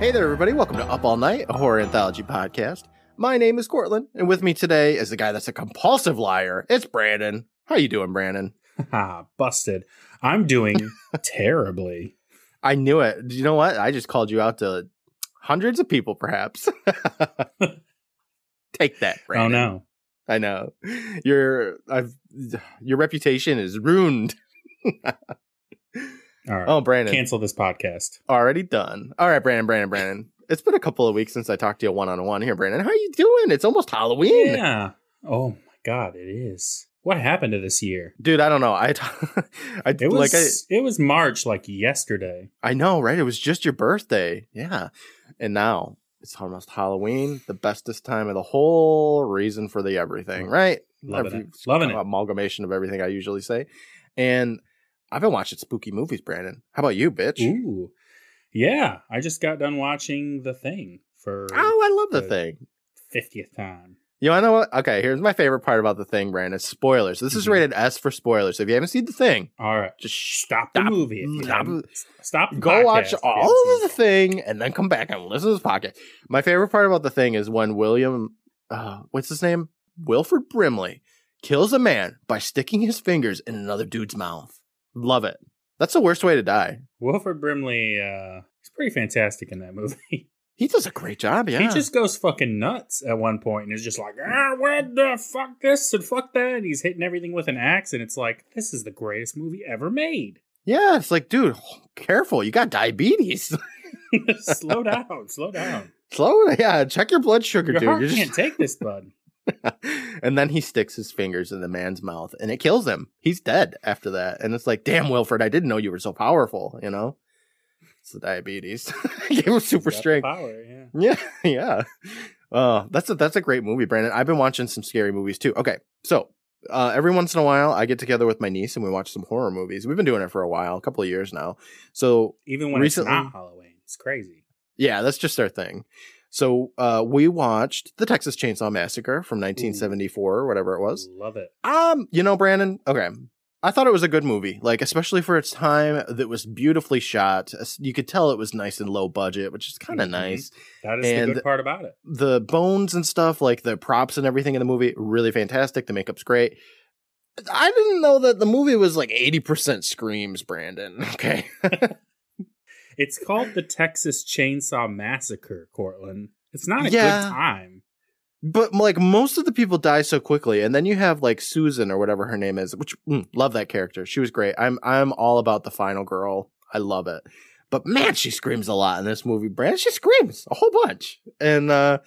Hey there, everybody. Welcome to Up All Night, a horror anthology podcast. My name is Courtland, and with me today is the guy that's a compulsive liar. It's Brandon. How you doing, Brandon? Ha, ah, busted. I'm doing terribly. I knew it. You know what? I just called you out to hundreds of people, perhaps. Take that, Brandon. Oh no. I know. Your I've your reputation is ruined. All right. Oh, Brandon. Cancel this podcast. Already done. All right, Brandon, Brandon, Brandon. It's been a couple of weeks since I talked to you one on one here, Brandon. How are you doing? It's almost Halloween. Yeah. Oh my god, it is. What happened to this year? Dude, I don't know. I, I It was like I, it was March like yesterday. I know, right? It was just your birthday. Yeah. And now it's almost Halloween, the bestest time of the whole reason for the everything, mm. right? Loving Every- it. Loving it. Amalgamation of everything I usually say. And I've been watching spooky movies, Brandon. How about you, bitch? Ooh. Yeah. I just got done watching The Thing for Oh, I love the Good. thing. 50th time. You wanna know what? Okay, here's my favorite part about the thing, Brandon. Spoilers. This is Mhm. rated S for spoilers. So if you haven't seen the thing, All right. just Stop the movie. Stop- stop. the go watch podcast you all of the thing and then come back and listen to this podcast. My favorite part about the thing is when William, uh, what's his name? Wilford Brimley kills a man by sticking his fingers in another dude's mouth. Love it. That's the worst way to die. Wilford Brimley, uh, he's pretty fantastic in that movie. He does a great job. Yeah. He just goes fucking nuts at one point and is just like, ah, what the fuck this and fuck that. And he's hitting everything with an axe. And it's like, this is the greatest movie ever made. yeah. It's like, dude, careful. You got diabetes. slow down, slow down. Slow. Yeah. Check your blood sugar, Your dude. You're can't just- take this, bud. and then he sticks his fingers in the man's mouth and it kills him. He's dead after that. And it's like, damn, Wilford, I didn't know you were so powerful, you know? It's the diabetes. Gave him super He's got the strength. Power, yeah. Yeah, yeah. Uh, that's a that's a great movie, Brandon. I've been watching some scary movies too. Okay, so uh, every once in a while, I get together with my niece and we watch some horror movies. We've been doing it for a while, a couple of years now. So Even when Recently- it's not Halloween. It's crazy. yeah, that's just our thing. So uh, we watched the Texas Chainsaw Massacre from 1974 or whatever it was. Love it. Um, you know, Brandon, okay. I thought it was a good movie, like especially for its time. That was beautifully shot. You could tell it was nice and low budget, which is kind of Mhm. nice. That is And- the good part about it. The bones and stuff, like the props and everything in the movie, really fantastic. The makeup's great. I didn't know that the movie was like eighty percent screams, Brandon. Okay, It's called the Texas Chainsaw Massacre, Courtland. It's not a Yeah. good time. but like most of the people die so quickly, and then you have like Susan or whatever her name is, which mm, love that character. She was great. I'm I'm all about the final girl. I love it. But man, she screams a lot in this movie, Brandon. She screams a whole bunch, and uh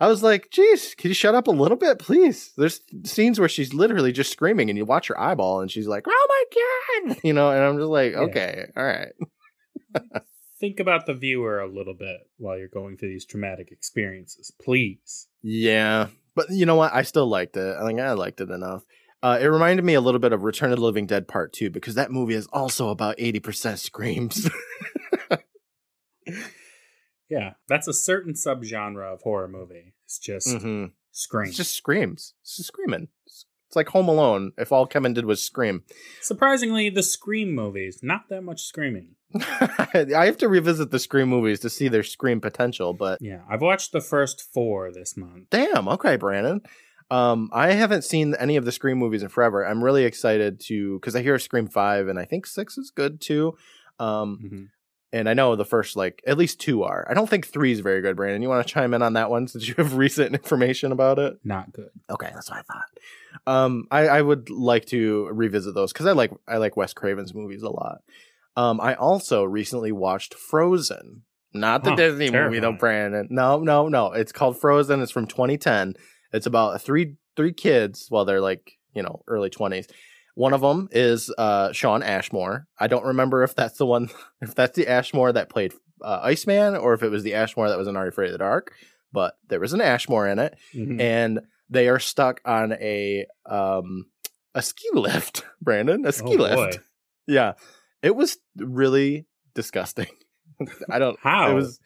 I was like, "Geez, can you shut up a little bit, please?" There's scenes where she's literally just screaming, and you watch her eyeball, and she's like, "Oh my god," you know, and I'm just like, Yeah. "Okay, all right." Think about the viewer a little bit while you're going through these traumatic experiences, please. Yeah, but you know what? I still liked it. I think I liked it enough. Uh, it reminded me a little bit of Return of the Living Dead Part Two because that movie is also about eighty percent screams. Yeah, that's a certain subgenre of horror movie. It's just hmm scream. It's just screams. It's just screaming. It's it's like Home Alone if all Kevin did was scream. Surprisingly, the Scream movies, not that much screaming. I have to revisit the Scream movies to see their scream potential, but Yeah, I've watched the first four this month. damn, okay, Brandon. Um, I haven't seen any of the Scream movies in forever. I'm really excited to because I hear Scream Five and I think Six is good too. Um, Mhm. And I know the first like at least two are. I don't think three is very good, Brandon. You want to chime in on that one since you have recent information about it? Not good. Okay, that's what I thought. Um, I, I would like to revisit those because I like I like Wes Craven's movies a lot. Um, I also recently watched Frozen, not the Huh, Disney movie though, terrifying. Brandon. No, no, no. It's called Frozen. It's from 2010. It's about three three kids. Well, they're like you know early 20s. One of them is uh, Shawn Ashmore. I don't remember if that's the one, if that's the Ashmore that played uh, Iceman, or if it was the Ashmore that was in Are You Afraid of the Dark. But there was an Ashmore in it Mhm. and they are stuck on a um a ski lift brandon a ski Oh, lift boy. yeah it was really disgusting i don't How? it was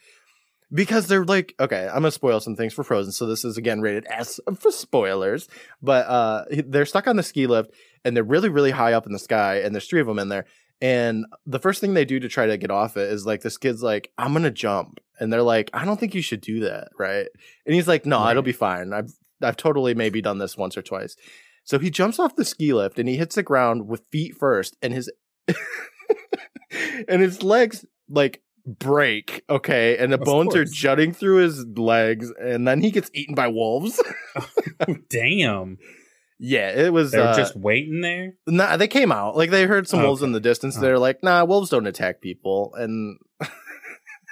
because they're like okay i'm gonna spoil some things for frozen so this is again rated s for spoilers but uh they're stuck on the ski lift and they're really really high up in the sky and there's three of them in there And the first thing they do to try to get off it is like this kid's like, I'm gonna jump. And they're like, I don't think you should do that, right? And he's like, No, Right. it'll be fine. I've I've totally maybe done this once or twice. So he jumps off the ski lift and he hits the ground with feet first, and his and his legs like break, okay, and the Of bones are jutting through his legs, and then he gets eaten by wolves. Damn. yeah, it was They were uh, just waiting there. Nah, they came out. Like they heard some wolves in the distance. Oh. They're like, nah, wolves don't attack people. And,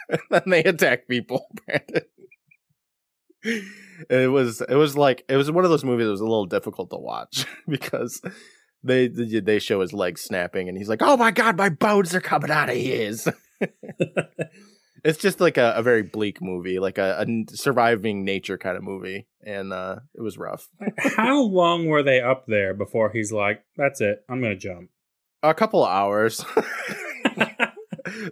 and then they attack people, Brandon. it was it was like it was one of those movies that was a little difficult to watch because they they show his legs snapping and he's like, Oh my god, my bones are coming out of his. it's just like a, a very bleak movie, like a surviving nature kind of movie. And uh it was rough. How long were they up there before he's like, "That's it, I'm gonna jump"? A couple of hours.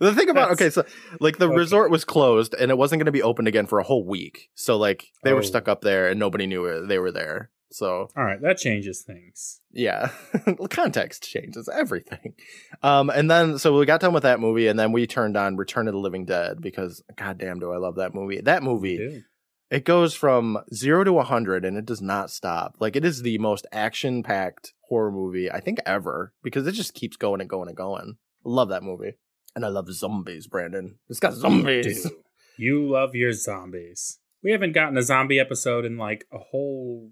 the thing about okay, so like the Okay. resort was closed and it wasn't going to be open again for a whole week. So like they Oh. were stuck up there and nobody knew they were there. So All right, that changes things. yeah, context changes everything. Um, and then so we got done with that movie and then we turned on Return of the Living Dead because goddamn do I love that movie. That movie it goes from zero to a hundred and it does not stop. Like it is the most action packed horror movie I think ever because it just keeps going and going and going. Love that movie. And I love zombies, Brandon. It's got zombies. You love your zombies. We haven't gotten a zombie episode in like a whole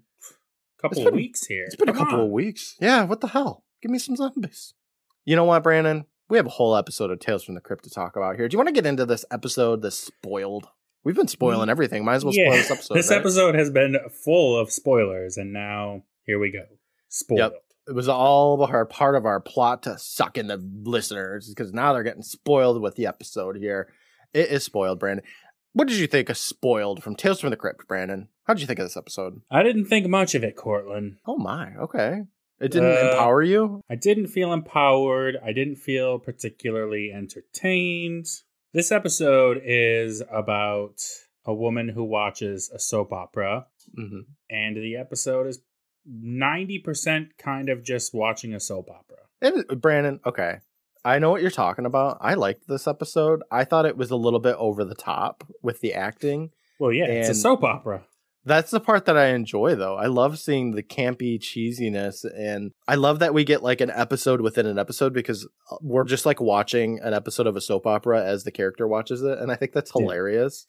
couple It's of been- weeks here. It's been a couple on. of weeks. Yeah, what the hell? Give me some zombies. You know what, Brandon? We have a whole episode of Tales from the Crypt to talk about here. Do you want to get into this episode, this spoiled? We've been spoiling mm, everything. Might as well spoil this episode. this right? episode has been full of spoilers, and now here we go. Spoiled. it was all of our part of our plot to suck in the listeners because now they're getting spoiled with the episode here. It is spoiled, Brandon. What did you think of spoiled from Tales from the Crypt, Brandon? How did you think of this episode? I didn't think much of it, Courtland. Oh my, okay. It didn't Uh, empower you? I didn't feel empowered. I didn't feel particularly entertained. This episode is about a woman who watches a soap opera, hmm and the episode is 90% kind of just watching a soap opera. And Brandon, okay. I know what you're talking about. I liked this episode. I thought it was a little bit over the top with the acting. Well, yeah, it's a soap opera. That's the part that I enjoy though. I love seeing the campy cheesiness and I love that we get like an episode within an episode because uh, we're just like watching an episode of a soap opera as the character watches it and I think that's Yeah. hilarious.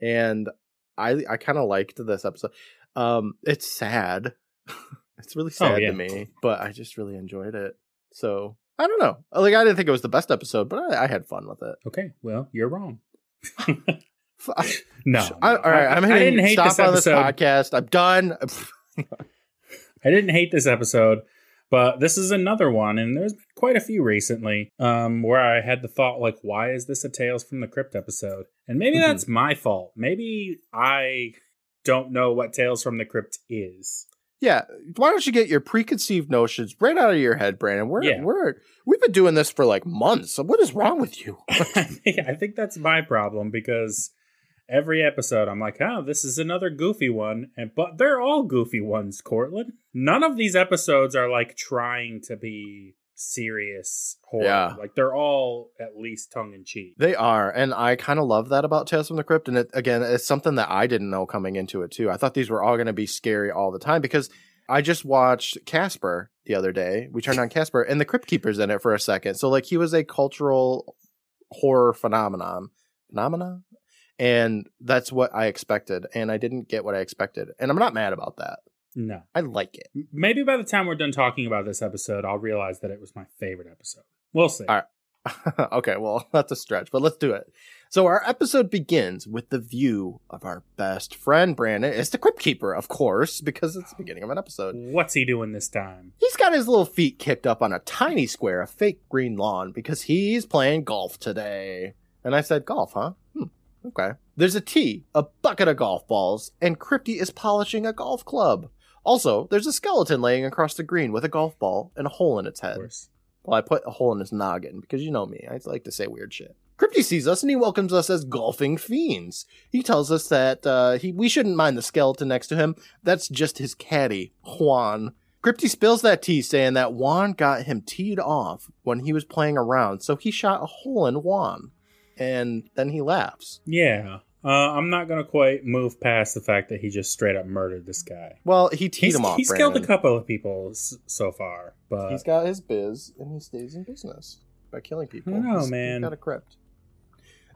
And I I kind of liked this episode. Um it's sad. it's really sad Oh, yeah. to me, but I just really enjoyed it. So, I don't know. Like I didn't think it was the best episode, but I, I had fun with it. Okay, well, you're wrong. No, I, all right, I'm I didn't hate stop this on this episode. podcast. I'm done. I didn't hate this episode, but this is another one, and there's been quite a few recently um, where I had the thought, like, why is this a Tales from the Crypt episode? And maybe Mhm. that's my fault. Maybe I don't know what Tales from the Crypt is. Yeah, why don't you get your preconceived notions right out of your head, Brandon? We're Yeah. we're we've been doing this for like months. So what is wrong with you? I think, I think that's my problem because every episode I'm like, oh, this is another goofy one, and but they're all goofy ones, Courtland. None of these episodes are like trying to be serious horror. Yeah. Like they're all at least tongue in cheek. They are, and I kind of love that about Tales from the Crypt. And it, again, it's something that I didn't know coming into it too. I thought these were all going to be scary all the time because I just watched Casper the other day. We turned on Casper, and the Crypt Keeper's in it for a second. So like he was a cultural horror phenomenon, phenomenon, and that's what I expected, and I didn't get what I expected, and I'm not mad about that. No. I like it. Maybe by the time we're done talking about this episode, I'll realize that it was my favorite episode. We'll see. All right. okay, well, that's a stretch, but let's do it. So our episode begins with the view of our best friend, Brandon. It's the Crypt Keeper, of course, because it's the beginning of an episode. What's he doing this time? He's got his little feet kicked up on a tiny square of fake green lawn because he's playing golf today. And I said, golf, huh? Hmm, okay. There's a tee, a bucket of golf balls, and Crypty is polishing a golf club. Also, there's a skeleton laying across the green with a golf ball and a hole in its head. Well, I put a hole in his noggin because you know me. I like to say weird shit. Crypty sees us and he welcomes us as golfing fiends. He tells us that uh, he we shouldn't mind the skeleton next to him. That's just his caddy, Juan. Crypty spills that tea, saying that Juan got him teed off when he was playing around, so he shot a hole in Juan. And then he laughs. Yeah. Uh, I'm not going to quite move past the fact that he just straight up murdered this guy. Well, he teed He's, him off. he's killed a couple of people s- so far, but He's got his biz, and he stays in business by killing people. No He's- man. He's got a crypt.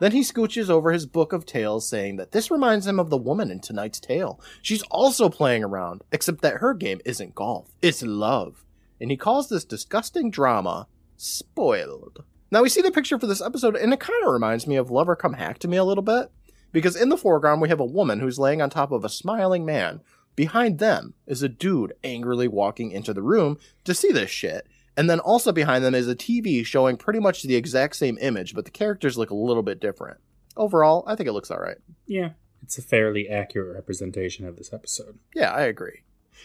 Then he scooches over his book of tales, saying that this reminds him of the woman in tonight's tale. She's also playing around, except that her game isn't golf, it's love. And he calls this disgusting drama spoiled. Now we see the picture for this episode, and it kind of reminds me of Lover Come Hack to Me a little bit. Because in the foreground, we have a woman who's laying on top of a smiling man. Behind them is a dude angrily walking into the room to see this shit. And then also behind them is a TV showing pretty much the exact same image, but the characters look a little bit different. Overall, I think it looks alright. yeah, it's a fairly accurate representation of this episode. Yeah, I agree.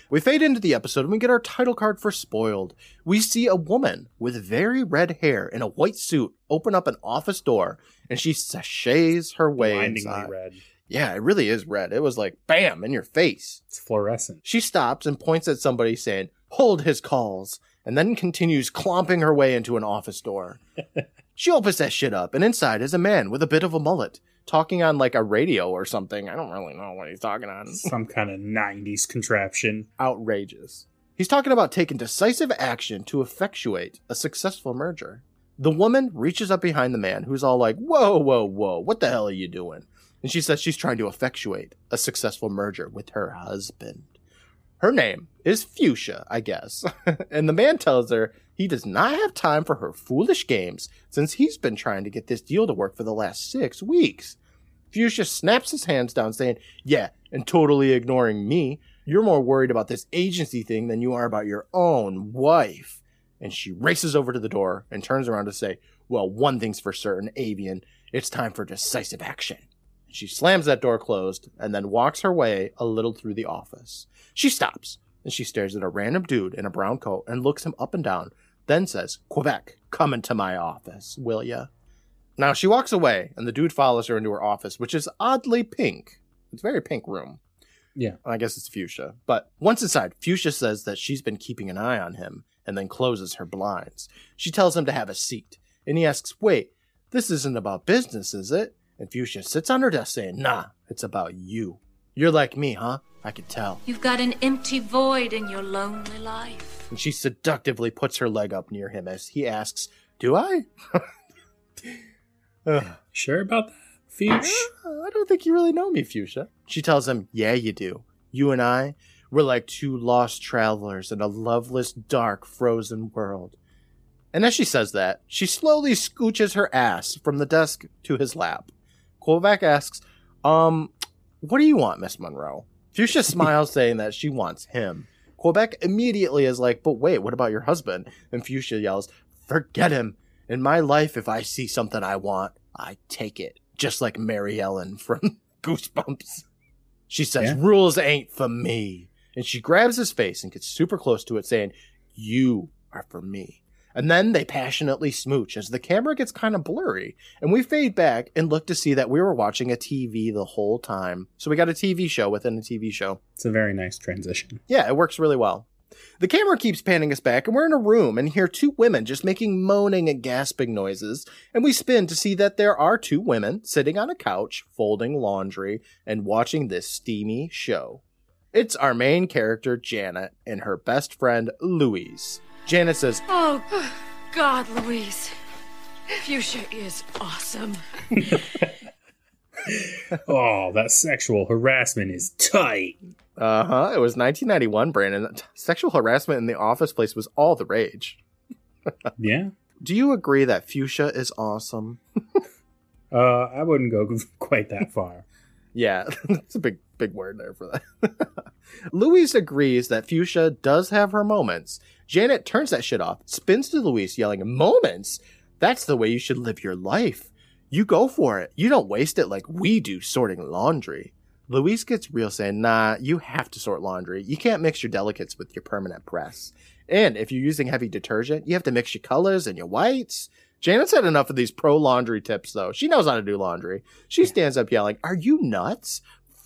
We fade into the episode and we get our title card for Spoiled. We see a woman with very red hair in a white suit open up an office door and she sashays her way Blindingly inside. red. Yeah, it really is red. It was like bam in your face. It's fluorescent. She stops and points at somebody saying, Hold his calls, and then continues clomping her way into an office door. she opens that shit up, and inside is a man with a bit of a mullet, talking on like a radio or something. I don't really know what he's talking on. Some kind of 90s contraption. Outrageous. He's talking about taking decisive action to effectuate a successful merger. The woman reaches up behind the man, who's all like, Whoa, whoa, whoa, what the hell are you doing? And she says she's trying to effectuate a successful merger with her husband. Her name is Fuchsia, I guess. and the man tells her he does not have time for her foolish games since he's been trying to get this deal to work for the last six weeks. Fuchsia snaps his hands down, saying, Yeah, and totally ignoring me. You're more worried about this agency thing than you are about your own wife. And she races over to the door and turns around to say, Well, one thing's for certain, Avian. It's time for decisive action. She slams that door closed and then walks her way a little through the office. She stops and she stares at a random dude in a brown coat and looks him up and down, then says, Quebec, come into my office, will ya? Now she walks away and the dude follows her into her office, which is oddly pink. It's a very pink room. Yeah. I guess it's Fuchsia. But once inside, Fuchsia says that she's been keeping an eye on him and then closes her blinds. She tells him to have a seat, and he asks, Wait, this isn't about business, is it? And Fuchsia sits on her desk saying, Nah, it's about you. You're like me, huh? I could tell. You've got an empty void in your lonely life. And she seductively puts her leg up near him as he asks, Do I? Ugh. Sure about that, Fuchs? Uh, I don't think you really know me, Fuchsia. She tells him, Yeah, you do. You and I, we're like two lost travelers in a loveless, dark, frozen world. And as she says that, she slowly scooches her ass from the desk to his lap. Quebec asks, Um, what do you want, Miss Monroe? Fuchsia smiles, saying that she wants him. Quebec immediately is like, But wait, what about your husband? And Fuchsia yells, Forget him. In my life, if I see something I want, I take it. Just like Mary Ellen from Goosebumps. She says, Yeah. Rules ain't for me. And she grabs his face and gets super close to it, saying, You are for me. And then they passionately smooch as the camera gets kind of blurry. And we fade back and look to see that we were watching a TV the whole time. So we got a TV show within a TV show. It's a very nice transition. Yeah, it works really well. The camera keeps panning us back, and we're in a room and hear two women just making moaning and gasping noises. And we spin to see that there are two women sitting on a couch, folding laundry, and watching this steamy show. It's our main character, Janet, and her best friend, Louise. Janet says, Oh, God, Louise. Fuchsia is awesome. oh, that sexual harassment is tight. Uh huh, it was 1991, Brandon. Sexual harassment in the office place was all the rage. Yeah. Do you agree that fuchsia is awesome? Uh, I wouldn't go quite that far. Yeah, it's a big, big word there for that. Louise agrees that Fuchsia does have her moments. Janet turns that shit off, spins to Louise, yelling, Moments? That's the way you should live your life. You go for it. You don't waste it like we do sorting laundry. Louise gets real saying, Nah, you have to sort laundry. You can't mix your delicates with your permanent press. And if you're using heavy detergent, you have to mix your colors and your whites. Janet's had enough of these pro laundry tips, though. She knows how to do laundry. She stands up yelling, Are you nuts?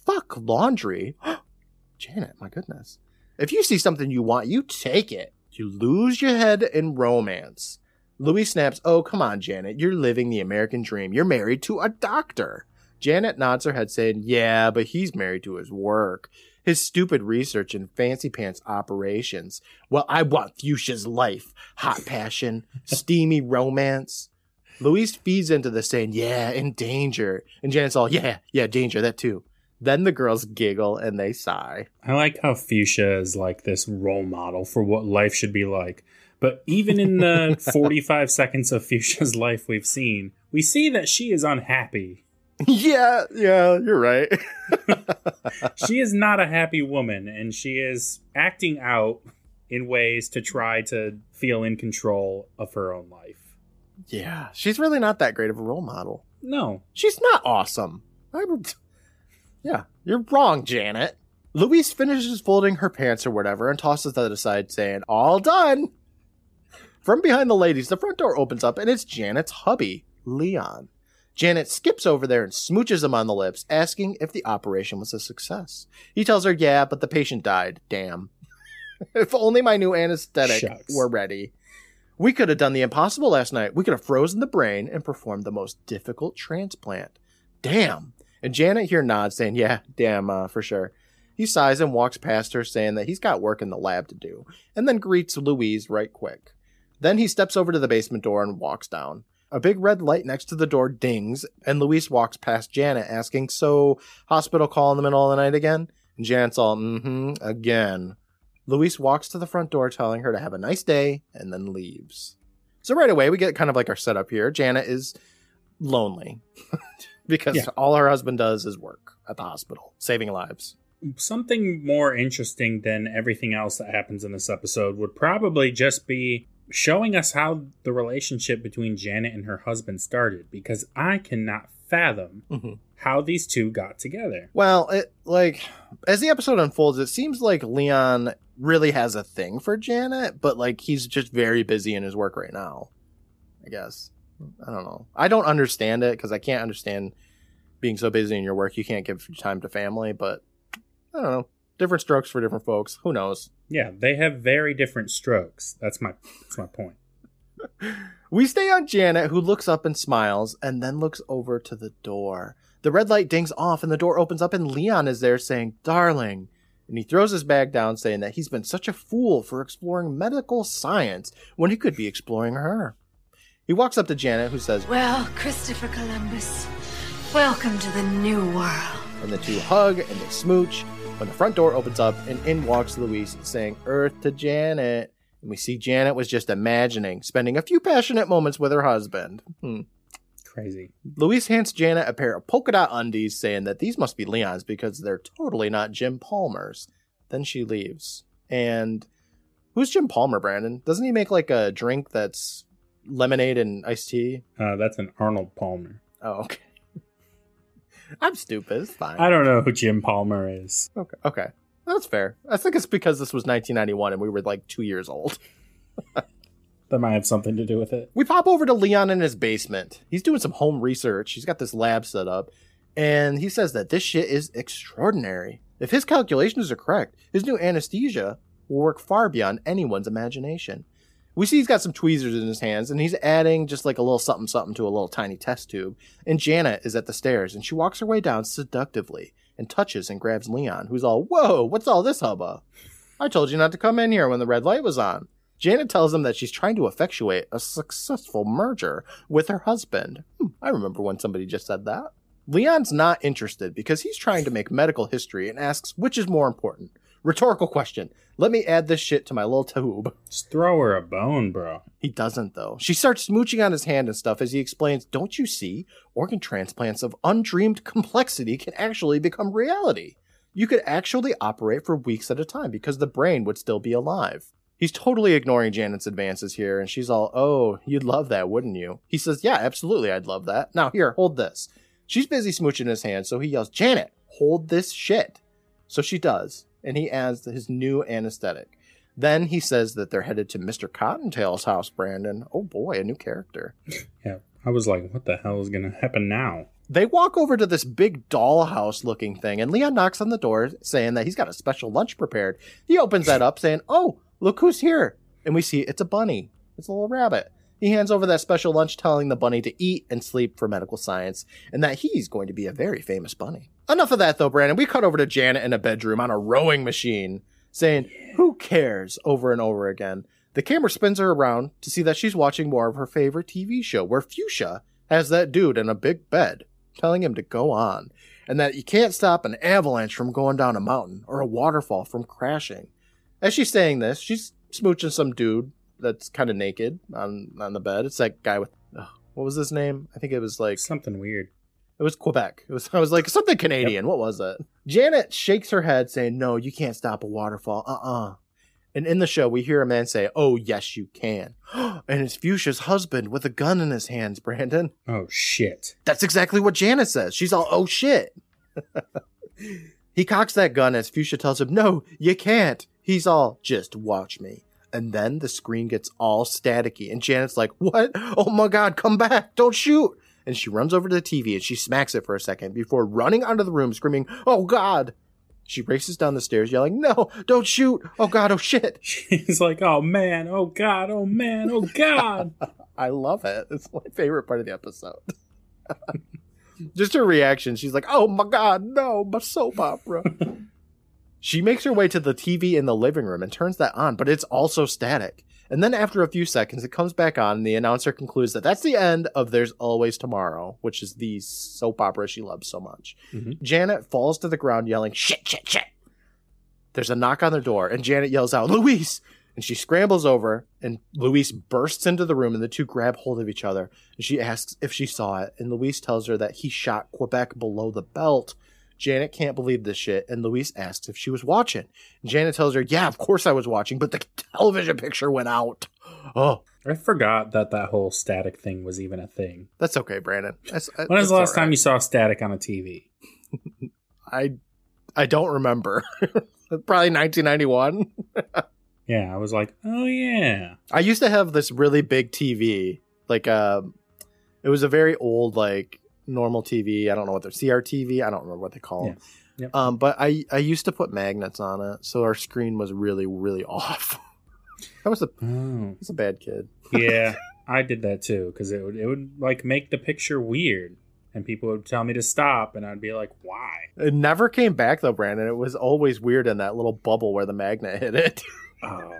Fuck laundry. Janet, my goodness. If you see something you want, you take it. You lose your head in romance. Louise snaps, Oh, come on, Janet. You're living the American dream. You're married to a doctor. Janet nods her head, saying, Yeah, but he's married to his work. His stupid research and fancy pants operations. Well, I want Fuchsia's life. Hot passion, steamy romance. Louise feeds into this, saying, Yeah, in danger. And Janet's all, Yeah, yeah, danger, that too. Then the girls giggle and they sigh. I like how Fuchsia is like this role model for what life should be like. But even in the 45 seconds of Fuchsia's life we've seen, we see that she is unhappy. yeah, yeah, you're right. she is not a happy woman, and she is acting out in ways to try to feel in control of her own life. Yeah, she's really not that great of a role model. No. She's not awesome. I would. Yeah, you're wrong, Janet. Louise finishes folding her pants or whatever and tosses that aside, saying, All done. From behind the ladies, the front door opens up and it's Janet's hubby, Leon. Janet skips over there and smooches him on the lips, asking if the operation was a success. He tells her, Yeah, but the patient died. Damn. if only my new anesthetic Shucks. were ready. We could have done the impossible last night. We could have frozen the brain and performed the most difficult transplant. Damn. And Janet here nods, saying, Yeah, damn, uh, for sure. He sighs and walks past her, saying that he's got work in the lab to do, and then greets Louise right quick. Then he steps over to the basement door and walks down. A big red light next to the door dings, and Louise walks past Janet, asking, So, hospital call in the middle of the night again? And Janet's all, Mm hmm, again. Louise walks to the front door, telling her to have a nice day, and then leaves. So, right away, we get kind of like our setup here. Janet is lonely because Yeah. all her husband does is work at the hospital, saving lives. Something more interesting than everything else that happens in this episode would probably just be showing us how the relationship between Janet and her husband started, because I cannot fathom Mhm. how these two got together. Well, it like as the episode unfolds, it seems like Leon really has a thing for Janet, but like he's just very busy in his work right now. I guess. I don't know. I don't understand it because I can't understand being so busy in your work you can't give time to family, but I don't know. Different strokes for different folks. Who knows? Yeah, they have very different strokes. That's my that's my point. We stay on Janet, who looks up and smiles, and then looks over to the door. The red light dings off, and the door opens up, and Leon is there saying, Darling. And he throws his bag down, saying that he's been such a fool for exploring medical science when he could be exploring her. He walks up to Janet, who says, Well, Christopher Columbus, welcome to the new world. and the two hug and they smooch when the front door opens up, and in walks Louise, saying, Earth to Janet. And we see Janet was just imagining spending a few passionate moments with her husband. Hmm. Crazy. Louise hands Janet a pair of polka dot undies, saying that these must be Leon's because they're totally not Jim Palmer's. Then she leaves. And who's Jim Palmer, Brandon? Doesn't he make like a drink that's lemonade and iced tea? Uh, that's an Arnold Palmer. Oh, okay. I'm stupid. It's fine. I don't know who Jim Palmer is. Okay. Okay. That's fair. I think it's because this was 1991 and we were like two years old. That might have something to do with it. We pop over to Leon in his basement. He's doing some home research. He's got this lab set up, and he says that this shit is extraordinary. If his calculations are correct, his new anesthesia will work far beyond anyone's imagination. We see he's got some tweezers in his hands, and he's adding just like a little something something to a little tiny test tube. And Janet is at the stairs, and she walks her way down seductively and touches and grabs Leon, who's all, Whoa, what's all this hubba? I told you not to come in here when the red light was on. Janet tells him that she's trying to effectuate a successful merger with her husband. Hmm, I remember when somebody just said that. Leon's not interested because he's trying to make medical history and asks which is more important. Rhetorical question. Let me add this shit to my little tube. Just throw her a bone, bro. He doesn't, though. She starts smooching on his hand and stuff as he explains Don't you see? Organ transplants of undreamed complexity can actually become reality. You could actually operate for weeks at a time because the brain would still be alive. He's totally ignoring Janet's advances here, and she's all, Oh, you'd love that, wouldn't you? He says, Yeah, absolutely, I'd love that. Now, here, hold this. She's busy smooching his hand, so he yells, Janet, hold this shit. So she does, and he adds his new anesthetic. Then he says that they're headed to Mr. Cottontail's house, Brandon. Oh boy, a new character. Yeah, I was like, what the hell is going to happen now? They walk over to this big dollhouse looking thing, and Leon knocks on the door saying that he's got a special lunch prepared. He opens that up saying, Oh, look who's here. And we see it's a bunny. It's a little rabbit. He hands over that special lunch, telling the bunny to eat and sleep for medical science, and that he's going to be a very famous bunny. Enough of that, though, Brandon. We cut over to Janet in a bedroom on a rowing machine, saying, Who cares? over and over again. The camera spins her around to see that she's watching more of her favorite TV show, where Fuchsia has that dude in a big bed, telling him to go on, and that you can't stop an avalanche from going down a mountain or a waterfall from crashing. As she's saying this, she's smooching some dude that's kind of naked on on the bed. It's that guy with what was his name? I think it was like Something weird. It was Quebec. It was I was like something Canadian. What was it? Janet shakes her head, saying, "No, you can't stop a waterfall. Uh uh And in the show, we hear a man say, "Oh yes, you can." and it's Fuchsia's husband with a gun in his hands. Brandon. Oh shit. That's exactly what Janet says. She's all, "Oh shit." he cocks that gun as Fuchsia tells him, "No, you can't." He's all, "Just watch me." And then the screen gets all staticky, and Janet's like, "What? Oh my god, come back! Don't shoot!" And she runs over to the TV and she smacks it for a second before running out of the room, screaming, "Oh god!" She races down the stairs, yelling, "No! Don't shoot! Oh god! Oh shit!" She's like, oh man, oh god, oh man, oh god. I love it. It's my favorite part of the episode. Just her reaction. She's like, oh my god, no, my soap opera. She makes her way to the TV in the living room and turns that on, but it's also static. And then after a few seconds, it comes back on, and the announcer concludes that that's the end of There's Always Tomorrow, which is the soap opera she loves so much. Mhm. Janet falls to the ground yelling, shit, shit, shit. There's a knock on the door, and Janet yells out, Louise! And she scrambles over, and Louise bursts into the room, and the two grab hold of each other. And she asks if she saw it, and Louise tells her that he shot Quebec below the belt. Janet can't believe this shit, and Louise asks if she was watching. Janet tells her, Yeah, of course I was watching, but the television picture went out. Oh, I forgot that that whole static thing was even a thing. that's okay, Brandon. That's, When was the last time you saw static on a TV? I I don't remember. Probably 1991. Yeah, I was like, oh yeah. I used to have this really big TV. Like um it was a very old like normal TV. I don't know what they're CRTV. I don't remember what they call them. Yep. Um but I I used to put magnets on it so our screen was really really off. I was a Oh, was a bad kid. yeah. I did that too because it would it would like make the picture weird, and people would tell me to stop, and I'd be like, why? It never came back though, Brandon. It was always weird in that little bubble where the magnet hit it. Oh,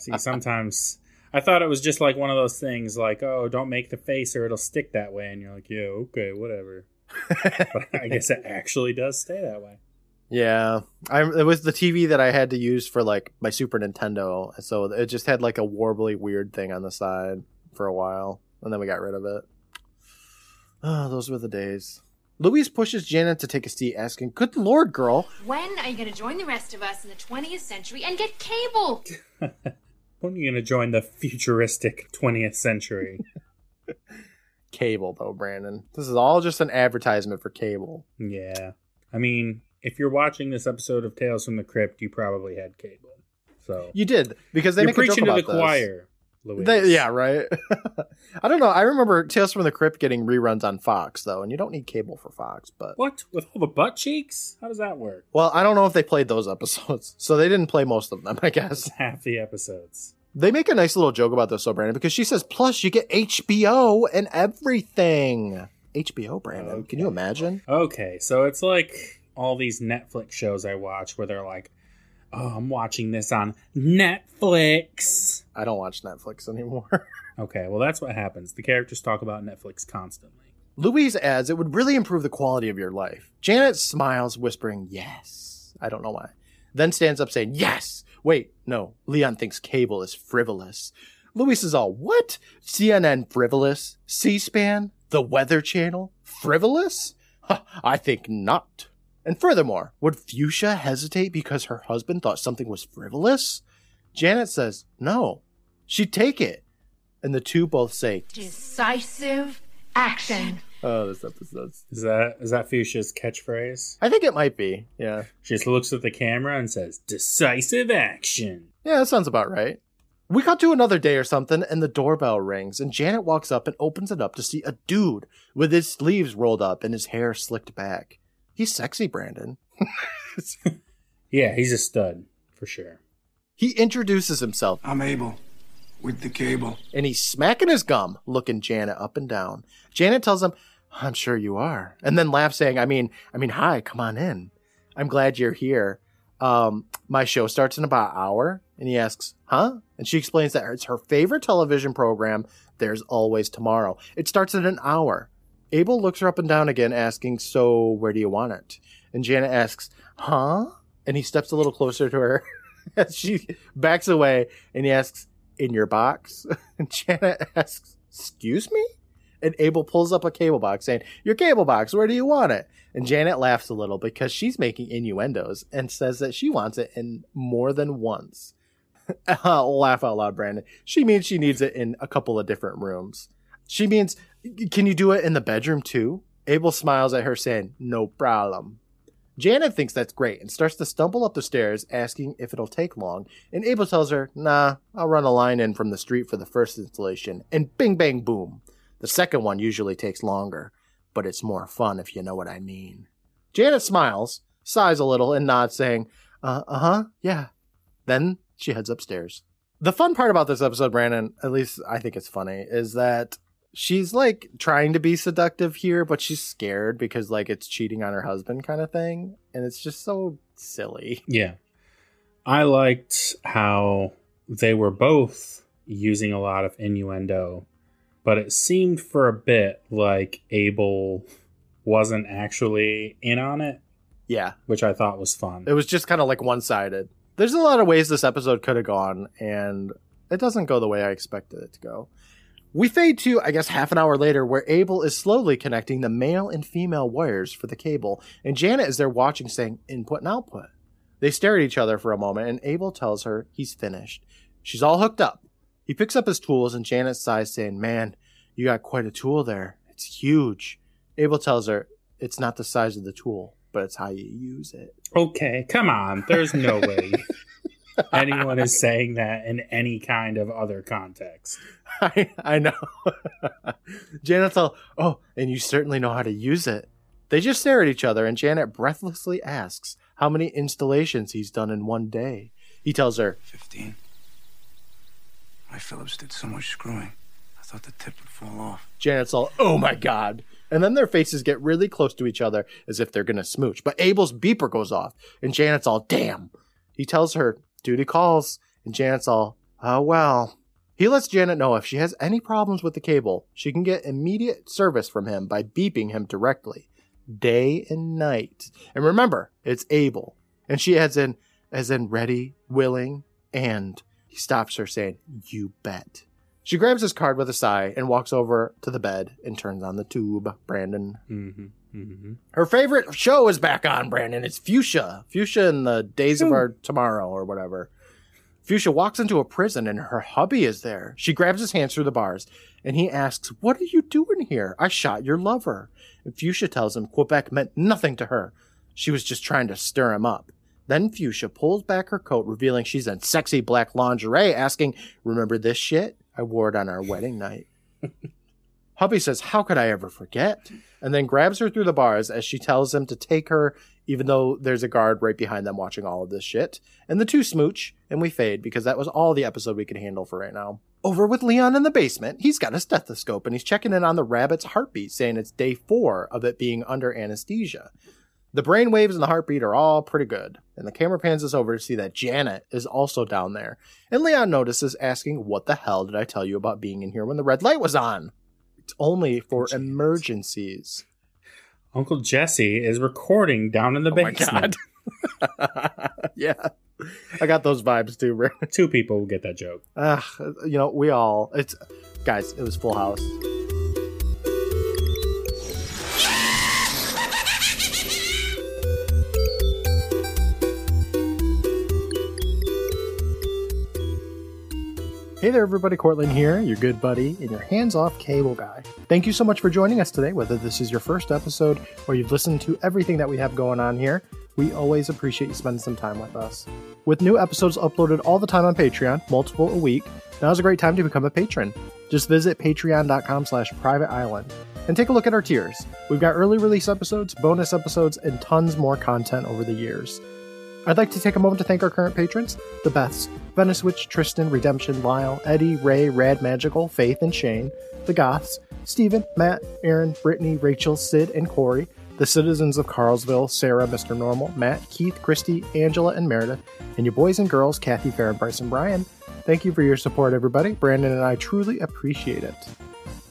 see, sometimes I thought it was just like one of those things, like, oh, don't make the face or it'll stick that way, and you're like, yeah, okay, whatever. But I guess it actually does stay that way. Yeah, I it was the TV that I had to use for like my Super Nintendo, so it just had like a warbly weird thing on the side for a while, and then we got rid of it. Oh, those were the days. Louise pushes Janet to take a seat, asking, "Good Lord, girl, When are you going to join the rest of us in the 20th century and get cable? When are you going to join the futuristic 20th century? cable though, Brandon. This is all just an advertisement for cable." yeah. I mean, if you're watching this episode of Tales from the Crypt, you probably had cable. So You did because they you're make a joke preaching to about the this. choir, Louise. They, yeah, right. I don't know. I remember Tales from the Crypt getting reruns on Fox though, and you don't need cable for Fox, but What? With all the butt cheeks? How does that work? well, I don't know if they played those episodes, so they didn't play most of them. I guess Half the episodes. they make a nice little joke about this, though, Brandon, because she says, "Plus, you get HBO and everything." HBO, Brandon. Can you imagine? Okay, so it's like all these Netflix shows I watch where they're like, oh, I'm watching this on Netflix. I don't watch Netflix anymore. Okay, well, that's what happens. The characters talk about Netflix constantly. Louise adds, "It would really improve the quality of your life." Janet smiles, whispering, "Yes." I don't know why. Then stands up, saying, "Yes." Wait, no. Leon thinks cable is frivolous. Louise is all, "What? CNN frivolous? C-SPAN? The Weather Channel frivolous? Huh, I think not." And furthermore, would Fuchsia hesitate because her husband thought something was frivolous? Janet says, "No." She'd take it. And the two both say, Decisive action. "Oh, this episode's." Is that is that Fuchsia's catchphrase? I think it might be. Yeah. She just looks at the camera and says, "Decisive action." Yeah, that sounds about right. We cut to another day or something, and the doorbell rings, and Janet walks up and opens it up to see a dude with his sleeves rolled up and his hair slicked back. He's sexy, Brandon. Yeah, he's a stud for sure. He introduces himself, I'm Abel with the cable. and he's smacking his gum, looking Janet up and down. Janet tells him, "I'm sure you are," and then laughs, saying, "I mean, I mean, hi, come on in. I'm glad you're here. Um, my show starts in about an hour." And he asks, "Huh?" And she explains that it's her favorite television program. There's always tomorrow. It starts at an hour. Abel looks her up and down again, asking, "So where do you want it?" And Janet asks, "Huh?" And he steps a little closer to her. as she backs away, and he asks, "In your box?" And Janet asks, "Excuse me?" And Abel pulls up a cable box, saying, "Your cable box. Where do you want it?" And Janet laughs a little because she's making innuendos and says that she wants it in more than once. Laugh out loud, Brandon. She means she needs it in a couple of different rooms. She means, can you do it in the bedroom too? Abel smiles at her, saying, "No problem." Janet thinks that's great and starts to stumble up the stairs, asking if it'll take long. And Abel tells her, Nah, I'll run a line in from the street for the first installation. And bing, bang, boom. The second one usually takes longer, but it's more fun if you know what I mean. Janet smiles, sighs a little, and nods, saying, Uh huh, yeah. Then she heads upstairs. The fun part about this episode, Brandon, at least I think it's funny, is that she's like trying to be seductive here, but she's scared because like it's cheating on her husband kind of thing. And it's just so silly. Yeah. I liked how they were both using a lot of innuendo, but it seemed for a bit like Abel wasn't actually in on it, Yeah. which I thought was fun. It was just kind of like one sided. There's a lot of ways this episode could have gone, and it doesn't go the way I expected it to go. We fade to, I guess, half an hour later, where Abel is slowly connecting the male and female wires for the cable, and Janet is there watching, saying input and output. They stare at each other for a moment, and Abel tells her he's finished. She's all hooked up. He picks up his tools, and Janet sighs, saying, Man, you got quite a tool there. It's huge. Abel tells her it's not the size of the tool, but it's how you use it. Okay, come on. There's no way anyone is saying that in any kind of other context. I, I know. Janet's all, oh, and you certainly know how to use it. They just stare at each other, and Janet breathlessly asks how many installations he's done in one day. He tells her, 15. My Phillips did so much screwing. I thought the tip would fall off. Janet's all, oh my god. And then their faces get really close to each other as if they're gonna smooch. But Abel's beeper goes off, and Janet's all, damn. He tells her, duty calls, and Janet's all, oh well. He lets Janet know if she has any problems with the cable, she can get immediate service from him by beeping him directly, day and night. And remember, it's able. And she adds in, as in ready, willing, and he stops her saying, You bet. She grabs his card with a sigh and walks over to the bed and turns on the tube. Brandon. Mm-hmm. Mm-hmm. Her favorite show is back on, Brandon. It's Fuchsia. Fuchsia in the Days of Our Tomorrow or whatever. Fuchsia walks into a prison and her hubby is there. She grabs his hands through the bars and he asks, What are you doing here? I shot your lover. And Fuchsia tells him Quebec meant nothing to her. She was just trying to stir him up. Then Fuchsia pulls back her coat, revealing she's in sexy black lingerie, asking, Remember this shit? I wore it on our wedding night. Hubby says, How could I ever forget? And then grabs her through the bars as she tells him to take her, even though there's a guard right behind them watching all of this shit. And the two smooch, and we fade because that was all the episode we could handle for right now. Over with Leon in the basement, he's got a stethoscope and he's checking in on the rabbit's heartbeat, saying it's day four of it being under anesthesia. The brain waves and the heartbeat are all pretty good, and the camera pans us over to see that Janet is also down there. And Leon notices, asking, What the hell did I tell you about being in here when the red light was on? It's only for Janet. emergencies. Uncle Jesse is recording down in the Oh my basement. god. yeah. I got those vibes too, bro. Two people will get that joke. Ah, you know, we all it's guys, it was full house. Hey there, everybody. Courtland here, your good buddy and your hands off cable guy. Thank you so much for joining us today, whether this is your first episode or you've listened to everything that we have going on here. We always appreciate you spending some time with us. With new episodes uploaded all the time on Patreon, multiple a week, now's a great time to become a patron. Just visit patreon.com slash private island and take a look at our tiers. We've got early release episodes, bonus episodes, and tons more content over the years. I'd like to take a moment to thank our current patrons, the Beths, Venice Witch, Tristan, Redemption, Lyle, Eddie, Ray, Rad Magical, Faith, and Shane, the Goths, Stephen, Matt, Aaron, Brittany, Rachel, Sid, and Corey, the citizens of Carlsville, Sarah, Mr. Normal, Matt, Keith, Christy, Angela, and Meredith, and your boys and girls, Kathy, Bryce, and Brian. Thank you for your support, everybody. Brandon and I truly appreciate it.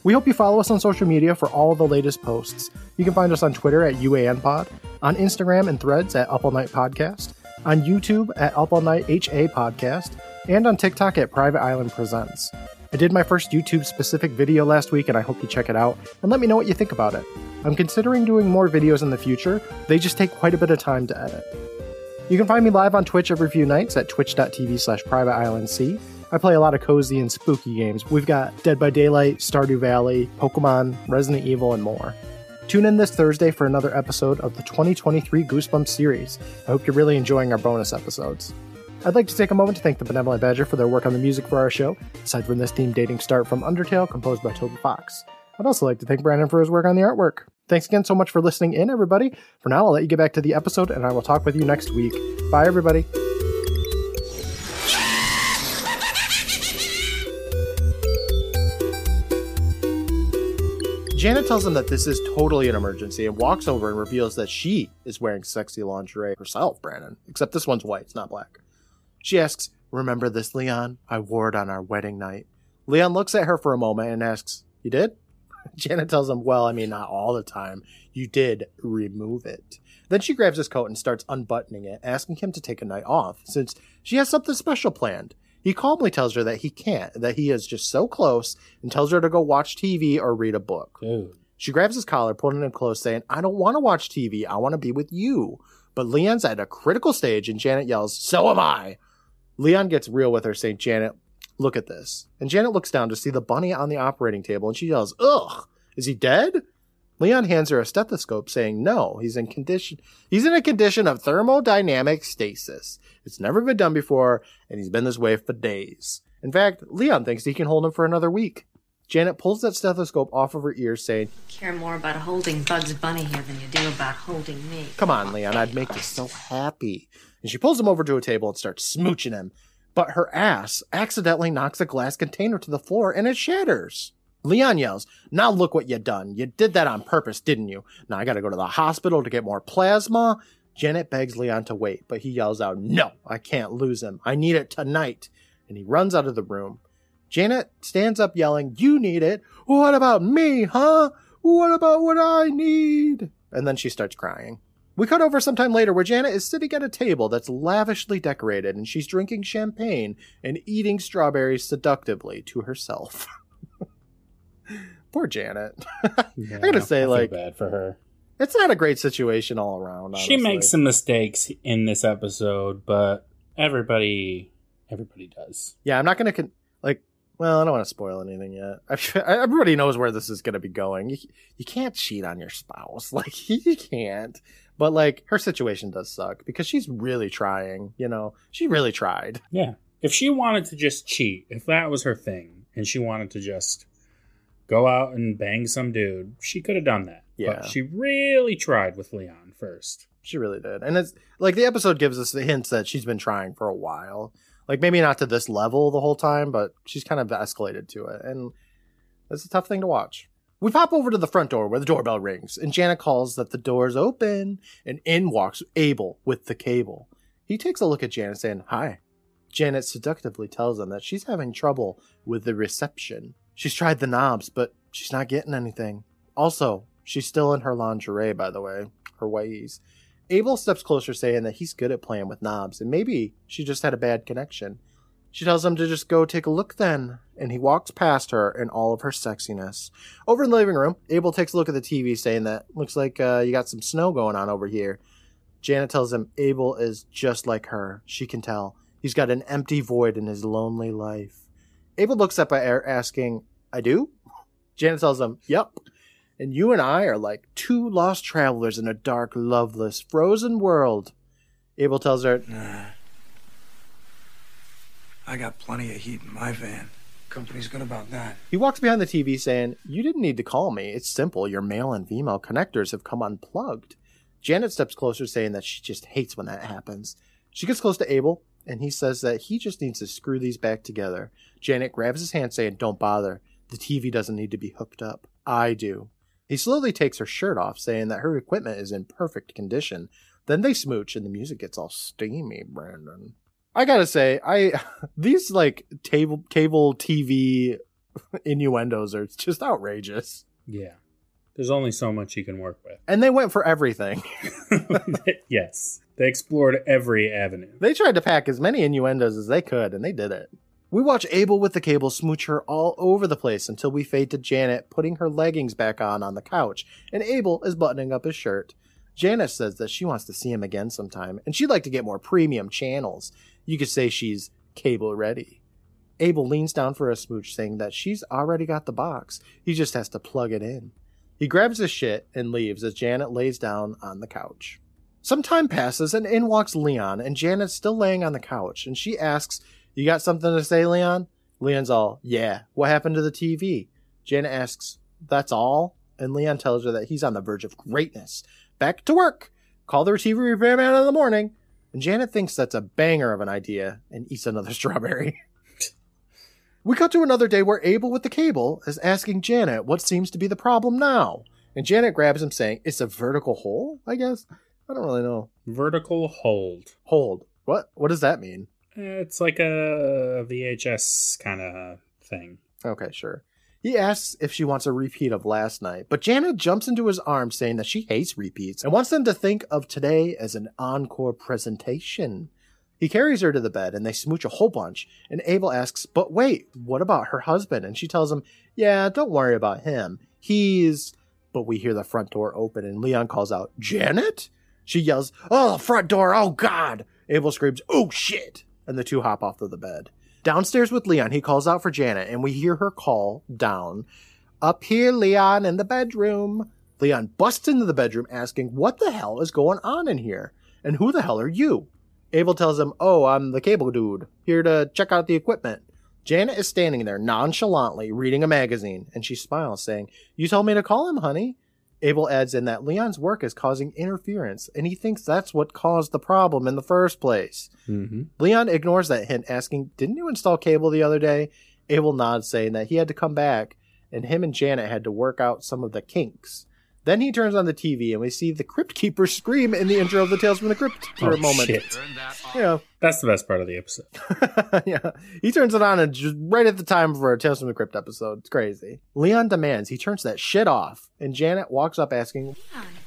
We hope you follow us on social media for all the latest posts. You can find us on Twitter at UANPod, on Instagram and threads at Up All Night Podcast, on YouTube at Up All Night HA Podcast, and on TikTok at Private Island Presents. I did my first YouTube specific video last week, and I hope you check it out and let me know what you think about it. I'm considering doing more videos in the future, they just take quite a bit of time to edit. You can find me live on Twitch every few nights at twitch.tv slash privateislandc. I play a lot of cozy and spooky games. We've got Dead by Daylight, Stardew Valley, Pokemon, Resident Evil, and more. Tune in this Thursday for another episode of the 2023 Goosebumps series. I hope you're really enjoying our bonus episodes. I'd like to take a moment to thank the Benevolent Badger for their work on the music for our show, aside from this theme dating start from Undertale, composed by Toby Fox. I'd also like to thank Brandon for his work on the artwork. Thanks again so much for listening in, everybody. For now, I'll let you get back to the episode, and I will talk with you next week. Bye, everybody. Janet tells him that this is totally an emergency and walks over and reveals that she is wearing sexy lingerie herself, Brandon. Except this one's white, it's not black. She asks, Remember this, Leon? I wore it on our wedding night. Leon looks at her for a moment and asks, You did? Janet tells him, Well, I mean, not all the time. You did remove it. Then she grabs his coat and starts unbuttoning it, asking him to take a night off, since she has something special planned. He calmly tells her that he can't, that he is just so close, and tells her to go watch TV or read a book. Dude. She grabs his collar, pulling him close, saying, I don't want to watch TV. I want to be with you. But Leon's at a critical stage, and Janet yells, So am I. Leon gets real with her, saying, Janet, look at this. And Janet looks down to see the bunny on the operating table, and she yells, Ugh, is he dead? Leon hands her a stethoscope, saying, No, he's in condition he's in a condition of thermodynamic stasis. It's never been done before, and he's been this way for days. In fact, Leon thinks he can hold him for another week. Janet pulls that stethoscope off of her ear, saying, Care more about holding Bugs Bunny here than you do about holding me. Come on, Leon, I'd make you so happy. And she pulls him over to a table and starts smooching him. But her ass accidentally knocks a glass container to the floor and it shatters. Leon yells, Now look what you done. You did that on purpose, didn't you? Now I gotta go to the hospital to get more plasma. Janet begs Leon to wait, but he yells out, No, I can't lose him. I need it tonight. And he runs out of the room. Janet stands up yelling, You need it. What about me, huh? What about what I need? And then she starts crying. We cut over sometime later where Janet is sitting at a table that's lavishly decorated and she's drinking champagne and eating strawberries seductively to herself. Poor Janet. Yeah, I gotta say, feel like, bad for her. it's not a great situation all around. She makes some mistakes in this episode, but everybody, everybody does. Yeah, I'm not gonna con- like. Well, I don't want to spoil anything yet. Everybody knows where this is gonna be going. You, you can't cheat on your spouse, like you can't. But like, her situation does suck because she's really trying. You know, she really tried. Yeah. If she wanted to just cheat, if that was her thing, and she wanted to just go out and bang some dude, she could have done that. Yeah. But she really tried with Leon first. She really did. And it's like the episode gives us the hints that she's been trying for a while. Like maybe not to this level the whole time, but she's kind of escalated to it. And it's a tough thing to watch. We pop over to the front door where the doorbell rings, and Janet calls that the door's open, and in walks Abel with the cable. He takes a look at Janet saying, Hi. Janet seductively tells him that she's having trouble with the reception. She's tried the knobs, but she's not getting anything. Also, she's still in her lingerie, by the way, her whiteys. Abel steps closer, saying that he's good at playing with knobs, and maybe she just had a bad connection. She tells him to just go take a look then, and he walks past her in all of her sexiness. Over in the living room, Abel takes a look at the TV, saying that looks like uh, you got some snow going on over here. Janet tells him Abel is just like her. She can tell. He's got an empty void in his lonely life. Abel looks up at her, asking, I do? Janet tells him, Yep. And you and I are like two lost travelers in a dark, loveless, frozen world. Abel tells her, Nah. I got plenty of heat in my van. Company's good about that. He walks behind the TV saying, You didn't need to call me. It's simple. Your male and female connectors have come unplugged. Janet steps closer, saying that she just hates when that happens. She gets close to Abel, and he says that he just needs to screw these back together. Janet grabs his hand, saying, Don't bother. The TV doesn't need to be hooked up. I do. He slowly takes her shirt off, saying that her equipment is in perfect condition. Then they smooch, and the music gets all steamy, Brandon. I gotta say, I these like table cable TV innuendos are just outrageous. Yeah. There's only so much you can work with. And they went for everything. yes. They explored every avenue. They tried to pack as many innuendos as they could, and they did it. We watch Abel with the cable smooch her all over the place until we fade to Janet putting her leggings back on on the couch, and Abel is buttoning up his shirt. Janet says that she wants to see him again sometime, and she'd like to get more premium channels. You could say she's cable ready. Abel leans down for a smooch, saying that she's already got the box. He just has to plug it in. He grabs his shit and leaves as Janet lays down on the couch. Some time passes and in walks Leon, and Janet's still laying on the couch, and she asks, You got something to say, Leon? Leon's all, Yeah, what happened to the TV? Janet asks, That's all? And Leon tells her that he's on the verge of greatness. Back to work! Call the TV repairman in the morning. And Janet thinks that's a banger of an idea and eats another strawberry. we cut to another day where Abel with the cable is asking Janet what seems to be the problem now. And Janet grabs him saying, It's a vertical hole, I guess? I don't really know. Vertical hold. Hold. What? What does that mean? Eh, it's like a VHS kind of thing. Okay, sure. He asks if she wants a repeat of last night, but Janet jumps into his arms saying that she hates repeats and wants them to think of today as an encore presentation. He carries her to the bed and they smooch a whole bunch, and Abel asks, But wait, what about her husband? And she tells him, Yeah, don't worry about him. He's. But we hear the front door open and Leon calls out, Janet? She yells, Oh, the front door, oh God! Abel screams, Oh shit! And the two hop off of the bed. Downstairs with Leon, he calls out for Janet, and we hear her call down. Up here, Leon, in the bedroom. Leon busts into the bedroom asking, What the hell is going on in here? And who the hell are you? Abel tells him, Oh, I'm the cable dude, here to check out the equipment. Janet is standing there nonchalantly reading a magazine, and she smiles, saying, You told me to call him, honey. Abel adds in that Leon's work is causing interference, and he thinks that's what caused the problem in the first place. Mm-hmm. Leon ignores that hint, asking, Didn't you install cable the other day? Abel nods, saying that he had to come back, and him and Janet had to work out some of the kinks. Then he turns on the TV, and we see the Crypt Keeper scream in the intro of the Tales from the Crypt for Oh, a moment. shit. Yeah, That's the best part of the episode. yeah. He turns it on and just right at the time for a Tales from the Crypt episode. It's crazy. Leon demands he turns that shit off, and Janet walks up asking, Leon,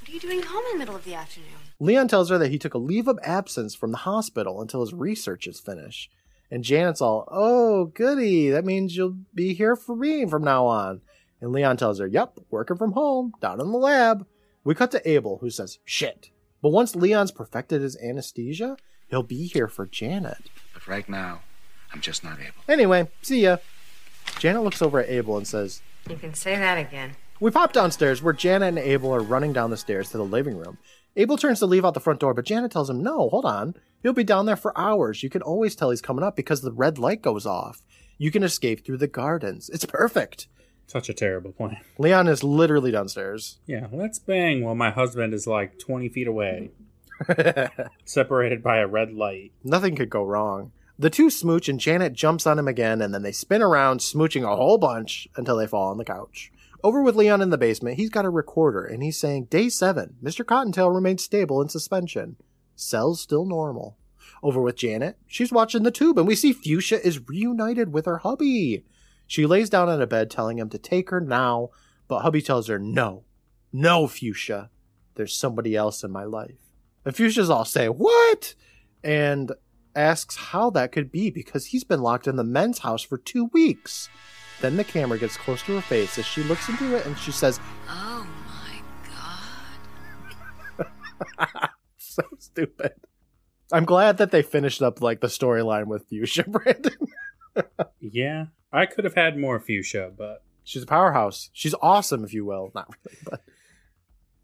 what are you doing home in the middle of the afternoon? Leon tells her that he took a leave of absence from the hospital until his research is finished. And Janet's all, oh, goody. That means you'll be here for me from now on. And Leon tells her, yep, working from home, down in the lab. We cut to Abel, who says, shit. But once Leon's perfected his anesthesia, he'll be here for Janet. But right now, I'm just not able. Anyway, see ya. Janet looks over at Abel and says, You can say that again. we pop downstairs where Janet and Abel are running down the stairs to the living room. Abel turns to leave out the front door, but Janet tells him, No, hold on. He'll be down there for hours. You can always tell he's coming up because the red light goes off. You can escape through the gardens. It's perfect. Such a terrible plan. Leon is literally downstairs. Yeah, let's bang while my husband is like 20 feet away, separated by a red light. Nothing could go wrong. The two smooch and Janet jumps on him again, and then they spin around, smooching a whole bunch until they fall on the couch. Over with Leon in the basement, he's got a recorder and he's saying, Day 7, Mr. Cottontail remains stable in suspension. Cells still normal. Over with Janet, she's watching the tube and we see Fuchsia is reunited with her hubby. She lays down on a bed telling him to take her now, but hubby tells her, No, no, Fuchsia. There's somebody else in my life. And Fuchsia's all say, What? And asks how that could be because he's been locked in the men's house for two weeks. Then the camera gets close to her face as she looks into it and she says, Oh my god. so stupid. I'm glad that they finished up like the storyline with Fuchsia, Brandon. Yeah, I could have had more fuchsia, but She's a powerhouse. She's awesome, if you will. Not really, but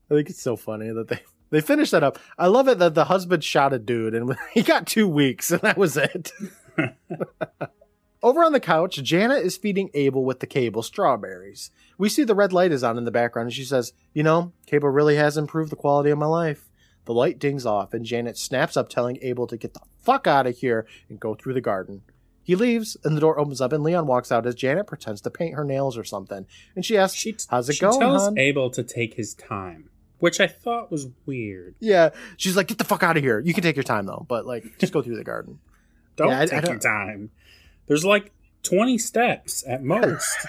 I think it's so funny that they they finished that up. I love it that the husband shot a dude and he got two weeks and that was it. Over on the couch, Janet is feeding Abel with the cable strawberries. We see the red light is on in the background and she says, You know, cable really has improved the quality of my life. The light dings off and Janet snaps up, telling Abel to get the fuck out of here and go through the garden. He leaves and the door opens up and Leon walks out as Janet pretends to paint her nails or something. And she asks, She, How's it she going, tells hon? Abel to take his time, which I thought was weird. Yeah. She's like, Get the fuck out of here. You can take your time though, but like, just go through the garden. Don't Yeah, I- I take your don't- time. There's like 20 steps at most.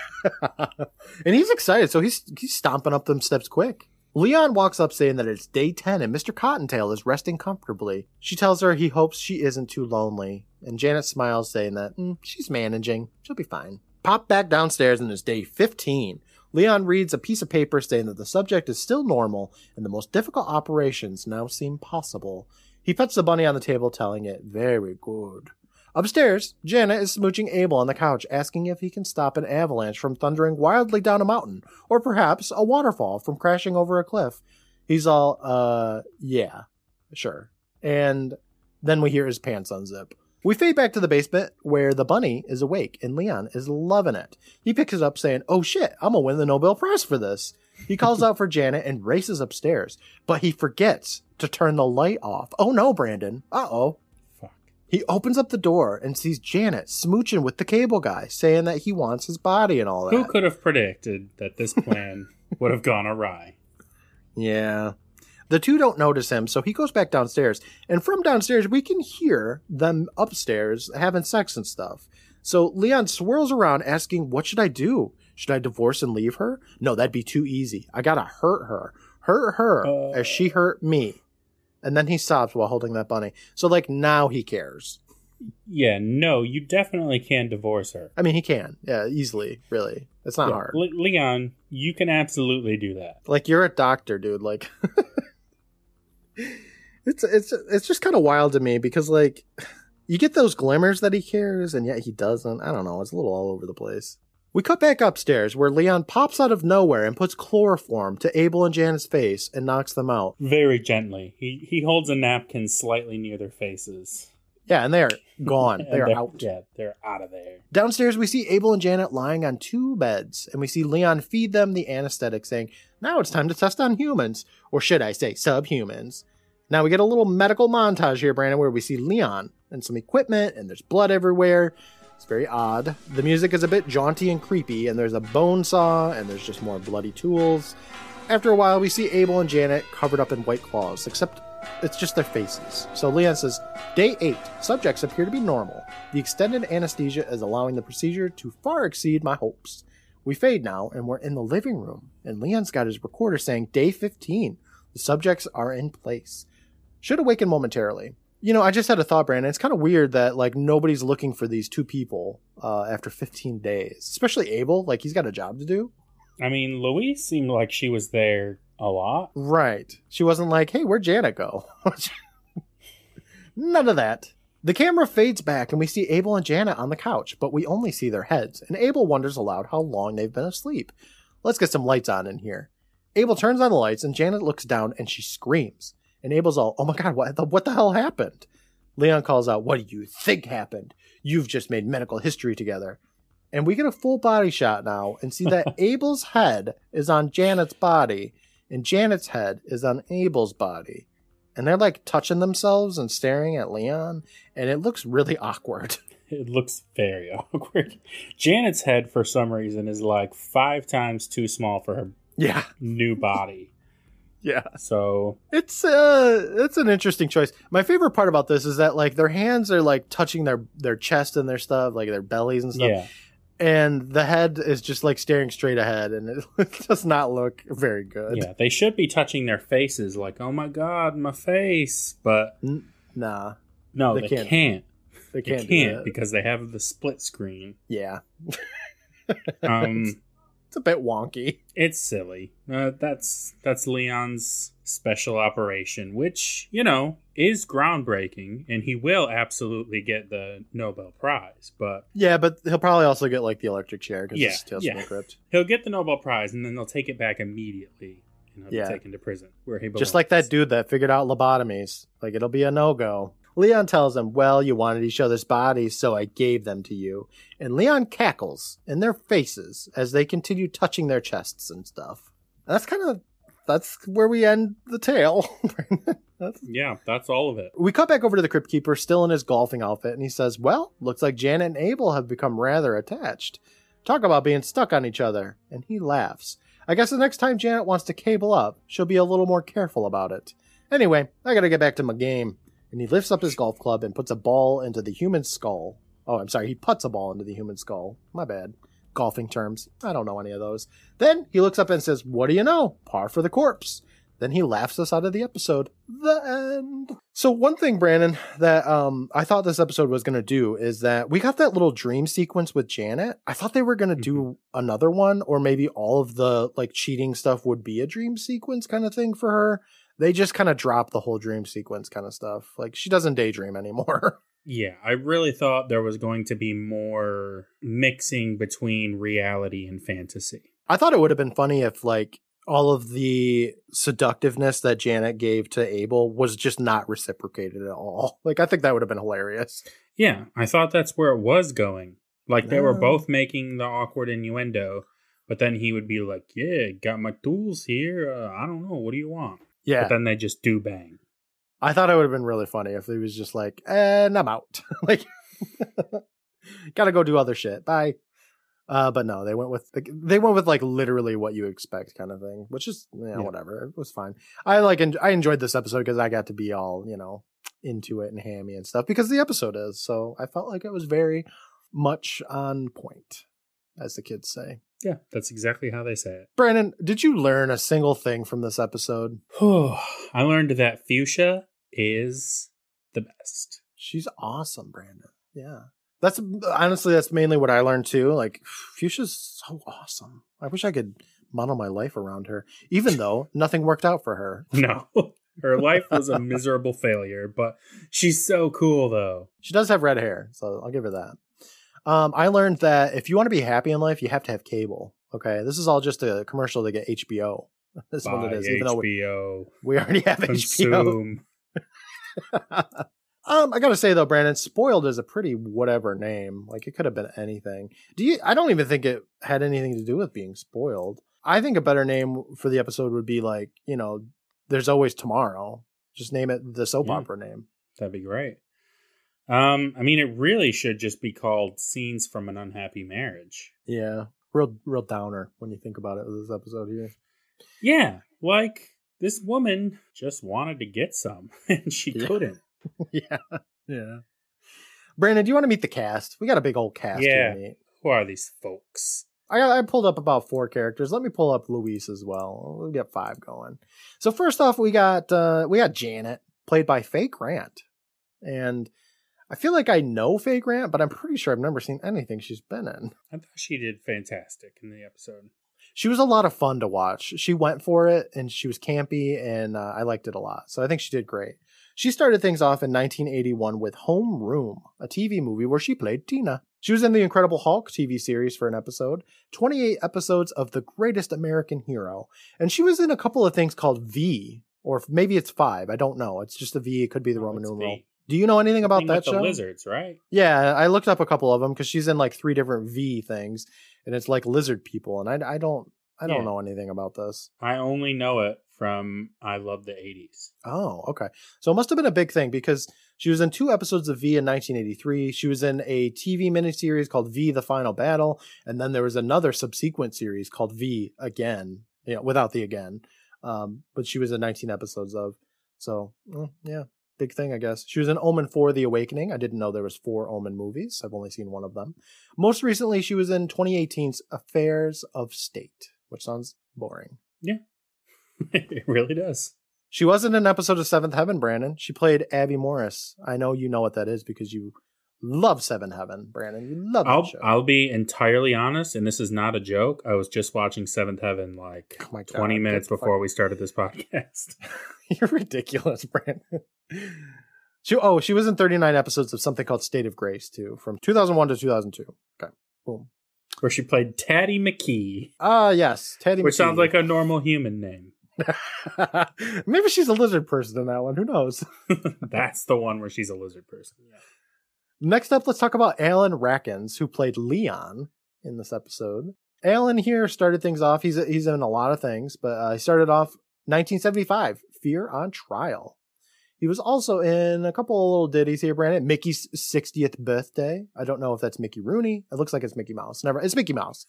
and he's excited, so he's he's stomping up them steps quick. Leon walks up saying that it's day 10 and Mr. Cottontail is resting comfortably. She tells her he hopes she isn't too lonely, and Janet smiles, saying that "Mm, she's managing. She'll be fine. Pop back downstairs and it's day 15. Leon reads a piece of paper saying that the subject is still normal and the most difficult operations now seem possible. He puts the bunny on the table, telling it, Very good. Upstairs, Janet is smooching Abel on the couch, asking if he can stop an avalanche from thundering wildly down a mountain, or perhaps a waterfall from crashing over a cliff. He's all, uh, yeah, sure. And then we hear his pants unzip. We fade back to the basement where the bunny is awake and Leon is loving it. He picks it up saying, Oh shit, I'm gonna win the Nobel Prize for this. He calls out for Janet and races upstairs, but he forgets to turn the light off. Oh no, Brandon. Uh oh. He opens up the door and sees Janet smooching with the cable guy, saying that he wants his body and all that. Who could have predicted that this plan would have gone awry? Yeah. The two don't notice him, so he goes back downstairs. And from downstairs, we can hear them upstairs having sex and stuff. So Leon swirls around asking, What should I do? Should I divorce and leave her? No, that'd be too easy. I gotta hurt her. Hurt her Uh. as she hurt me. And then he sobs while holding that bunny. So, like, now he cares. Yeah, no, you definitely can divorce her. I mean, he can. Yeah, easily, really. It's not Yeah, hard. Le- Leon, you can absolutely do that. like you're a doctor dude like it's it's it's just kind of wild to me because like you get those glimmers that he cares and yet he doesn't i don't know it's a little all over the place we cut back upstairs where leon pops out of nowhere and puts chloroform to abel and janet's face and knocks them out Very gently. He he holds a napkin slightly near their faces. yeah and they're gone they're they're- out Yeah, they're out of there. Downstairs, we see Abel and Janet lying on two beds, and we see Leon feed them the anesthetic, saying, Now it's time to test on humans, or should I say subhumans. Now we get a little medical montage here, Brandon, where we see Leon and some equipment, and there's blood everywhere. It's very odd. The music is a bit jaunty and creepy, and there's a bone saw, and there's just more bloody tools. After a while, we see Abel and Janet covered up in white claws, except it's just their faces. So Leon says, Day 8. Subjects appear to be normal. The extended anesthesia is allowing the procedure to far exceed my hopes. We fade now, and we're in the living room, and Leon's got his recorder saying, Day 15. The subjects are in place. Should awaken momentarily. You know, I just had a thought, Brandon. It's kind of weird that, like, nobody's looking for these two people uh, after 15 days, especially Abel. Like, he's got a job to do. I mean, Louise seemed like she was there a lot. Right. She wasn't like, hey, where'd Janet go? None of that. The camera fades back and we see Abel and Janet on the couch, but we only see their heads, and Abel wonders aloud how long they've been asleep. Let's get some lights on in here. Abel turns on the lights and Janet looks down and she screams. And Abel's all, oh my god, what the, what the hell happened? Leon calls out, what do you think happened? You've just made medical history together. And we get a full body shot now and see that Abel's head is on Janet's body and Janet's head is on Abel's body. And they're like touching themselves and staring at Leon, and it looks really awkward. It looks very awkward. Janet's head, for some reason, is like five times too small for her Yeah, new body. Yeah. So It's uh it's an interesting choice. My favorite part about this is that like their hands are like touching their their chest and their stuff, like their bellies and stuff. yeah, And the head is just like staring straight ahead and it does not look very good. yeah, they should be touching their faces, like, "Oh my god, my face!" But Nah. no, They they, can't. can't. They They can't, can't, because they have the split screen. Yeah. Um, It's a bit wonky. it's silly. Uh, that's that's Leon's special operation, which, you know, is groundbreaking, and he will absolutely get the Nobel Prize, but Yeah, but he'll probably also get like the electric chair because Yeah, it's Tales yeah. he'll get the Nobel Prize, and then they'll take it back immediately, and he'll Yeah. be taken to prison, where he belongs. Just like that dude that figured out lobotomies. Like it'll be a no go. Leon tells him, Well, you wanted each other's bodies, so I gave them to you. And Leon cackles in their faces as they continue touching their chests and stuff. That's kind of that's where we end the tale. That's- Yeah, that's all of it. we cut back over to the Crypt Keeper, still in his golfing outfit, and he says, Well, looks like Janet and Abel have become rather attached. Talk about being stuck on each other. And he laughs. I guess the next time Janet wants to cable up, she'll be a little more careful about it. Anyway, I gotta get back to my game. And he lifts up his golf club and puts a ball into the human skull. Oh, I'm sorry, he puts a ball into the human skull. My bad. Golfing terms. I don't know any of those. Then he looks up and says, What do you know? Par for the corpse. Then he laughs us out of the episode. The end. So one thing, Brandon, that um I thought this episode was gonna do is that we got that little dream sequence with Janet. I thought they were gonna do another one, or maybe all of the like cheating stuff would be a dream sequence kind of thing for her. They just kind of drop the whole dream sequence kind of stuff. Like she doesn't daydream anymore. Yeah, I really thought there was going to be more mixing between reality and fantasy. I thought it would have been funny if like all of the seductiveness that Janet gave to Abel was just not reciprocated at all. Like I think that would have been hilarious. Yeah, I thought that's where it was going. Like they were both making the awkward innuendo, but then he would be like, "Yeah, got my tools here. Uh, I don't know. What do you want?" Yeah. But then they just do bang. I thought it would have been really funny if he was just like, and I'm out. like, gotta go do other shit. Bye. Uh, but no, they went with like, they went with like literally what you expect kind of thing, which is yeah, Yeah. whatever. It was fine. I like en- I enjoyed this episode because I got to be all you know into it and hammy and stuff because the episode is. So I felt like it was very much on point, as the kids say. Yeah, that's exactly how they say it. Brandon, did you learn a single thing from this episode? I learned that fuchsia is the best. She's awesome, Brandon. Yeah. That's honestly that's mainly what I learned too. Like Fuchsia's so awesome. I wish I could model my life around her. Even though nothing worked out for her. No. Her life was a miserable failure, but she's so cool though. She does have red hair, so I'll give her that. Um, I learned that if you want to be happy in life, you have to have cable. Okay. This is all just a commercial to get HBO. That's what it is. Even though we, we already have HBO. Um, I gotta say though, Brandon, spoiled is a pretty whatever name. Like it could have been anything. Do you? I don't even think it had anything to do with being spoiled. I think a better name for the episode would be like, you know, there's always tomorrow. Just name it the soap Yeah. opera name. That'd be great. Um, I mean, it really should just be called "Scenes from an Unhappy Marriage." Yeah, real, real downer when you think about it. This episode here. Yeah, like this woman just wanted to get some, and she Yeah. couldn't. yeah, yeah. Brandon, do you want to meet the cast? We got a big old cast Yeah. here. to meet. Who are these folks? I, I pulled up about four characters. Let me pull up Louise as well. We'll get five going. So first off, we got uh, we got Janet, played by Faye Grant, and I feel like I know Faye Grant, but I'm pretty sure I've never seen anything she's been in. I thought she did fantastic in the episode. She was a lot of fun to watch. She went for it, and she was campy, and uh, I liked it a lot. So I think she did great. She started things off in 1981 with Home Room, a TV movie where she played Tina. She was in the Incredible Hulk TV series for an episode, 28 episodes of The Greatest American Hero, and she was in a couple of things called V, or maybe it's five. I don't know. It's just a V. It could be the Oh, Roman numeral. V. Do you know anything about that show? The lizards, right? Yeah, I looked up a couple of them because she's in like three different V things, and it's like lizard people, and I, I don't I don't Yeah. know anything about this. I only know it from I Love the '80s. Oh, okay. So it must have been a big thing because she was in two episodes of V in 1983. She was in a TV miniseries called V: The Final Battle, and then there was another subsequent series called V Again, you know, without the again. Um, but she was in 19 episodes of. So mm, yeah, big thing, I guess. She was in Omen 4: The Awakening. I didn't know there was four Omen movies. I've only seen one of them. Most recently, she was in 2018's Affairs of State, which sounds boring. Yeah. it really does. She was in an episode of Seventh Heaven, Brandon. She played Abby Morris. I know you know what that is because you Love Seven Heaven, Brandon. You love I'll show. I'll be entirely honest, and this is not a joke. I was just watching Seventh Heaven like Oh God, 20 minutes before fuck- we started this podcast. You're ridiculous, Brandon. She oh, she was in 39 episodes of something called State of Grace too, from 2001 to 2002. Okay, boom. Where she played Tatty McKee, Ah, yes, Teddy. McKee. Which sounds like a normal human name. Maybe she's a lizard person in that one. Who knows? That's the one where she's a lizard person. Next up, let's talk about Alan Rachins, who played Leon in this episode. Alan here started things off. He's he's in a lot of things, but uh, he started off 1975, Fear on Trial. He was also in a couple of little ditties here, Brandon. Mickey's 60th birthday. I don't know if that's Mickey Rooney. It looks like it's Mickey Mouse. Never, it's Mickey Mouse.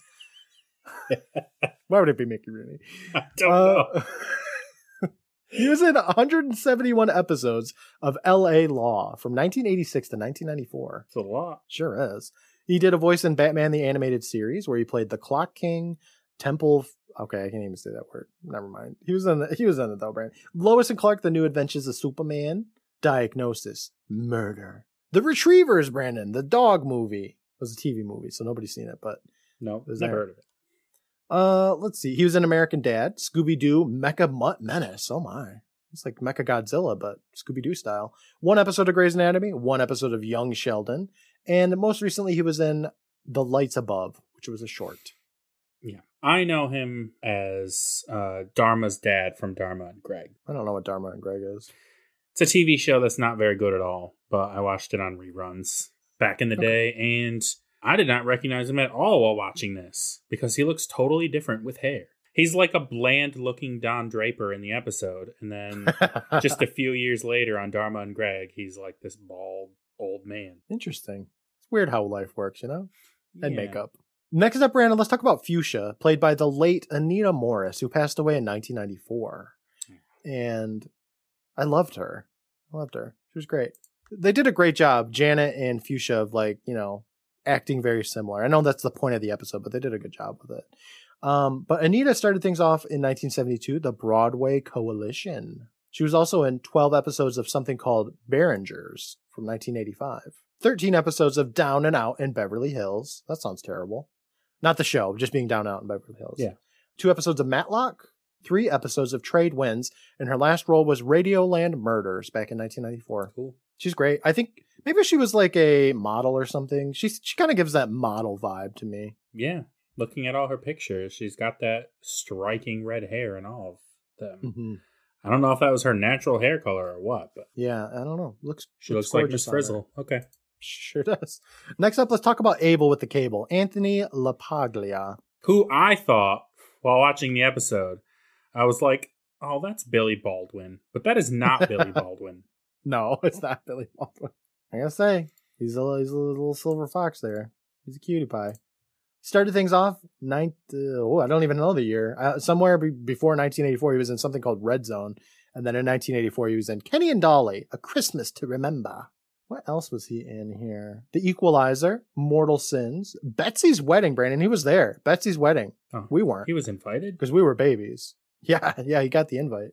Why would it be Mickey Rooney? I don't know. He was in 171 episodes of L.A. Law from 1986 to 1994. It's a lot. Sure is. He did a voice in Batman the Animated Series where he played the Clock King, Temple. Okay, I can't even say that word. Never mind. He was in. The, he was in it though, Brand. Lois and Clark: The New Adventures of Superman. Diagnosis: Murder. The Retrievers, Brandon. The dog movie it was a TV movie, so nobody's seen it. But No, never there- heard of it. Uh, let's see. He was in American Dad, Scooby Doo, Mecha Mutt Menace. Oh my. It's like Mecha Godzilla, but Scooby Doo style. One episode of Grey's Anatomy, one episode of Young Sheldon, and most recently he was in The Lights Above, which was a short. Yeah. I know him as uh, Dharma's dad from Dharma and Greg. I don't know what Dharma and Greg is. It's a TV show that's not very good at all, but I watched it on reruns back in the Okay. day, and I did not recognize him at all while watching this because he looks totally different with hair. He's like a bland looking Don Draper in the episode, and then just a few years later on Dharma and Greg, he's like this bald old man. interesting. It's weird how life works, you know? And Yeah. makeup. Next up, Brandon, let's talk about Fuchsia, played by the late Anita Morris, who passed away in 1994. And I loved her. I loved her. She was great. They did a great job, Janet and Fuchsia, of like, you know, acting very similar. I know that's the point of the episode, but they did a good job with it. Um, but Anita started things off in 1972, the Broadway Coalition. She was also in 12 episodes of something called Berrenger's from 1985. 13 episodes of Down and Out in Beverly Hills. That sounds terrible. Not the show, just being down and out in Beverly Hills. Yeah. Two episodes of Matlock, three episodes of Trade Winds, and her last role was Radioland Murders back in 1994. Cool. She's great. I think maybe she was like a model or something. She's she kind of gives that model vibe to me. Yeah. Looking at all her pictures, she's got that striking red hair in all of them. Mm-hmm. I don't know if that was her natural hair color or what, but Yeah, I don't know. Looks she looks like gorgeous Miss. Frizzle. Okay. Sure does. Next up, let's talk about Abel with the cable. Anthony LaPaglia. Who I thought while watching the episode, I was like, oh, that's Billy Baldwin. But that is not Billy Baldwin. No, it's not Billy Baldwin. I gotta say, he's a he's a little silver fox there. He's a cutie pie. Started things off ninth. Uh, oh, I don't even know the year. Uh, somewhere be- before 1984, he was in something called Red Zone, and then in 1984, he was in Kenny and Dolly: A Christmas to Remember. What else was he in here? The Equalizer, Mortal Sins, Betsy's Wedding. Brandon, he was there. Betsy's Wedding. Oh, We weren't He was invited. because we were babies. Yeah, yeah, he got the invite.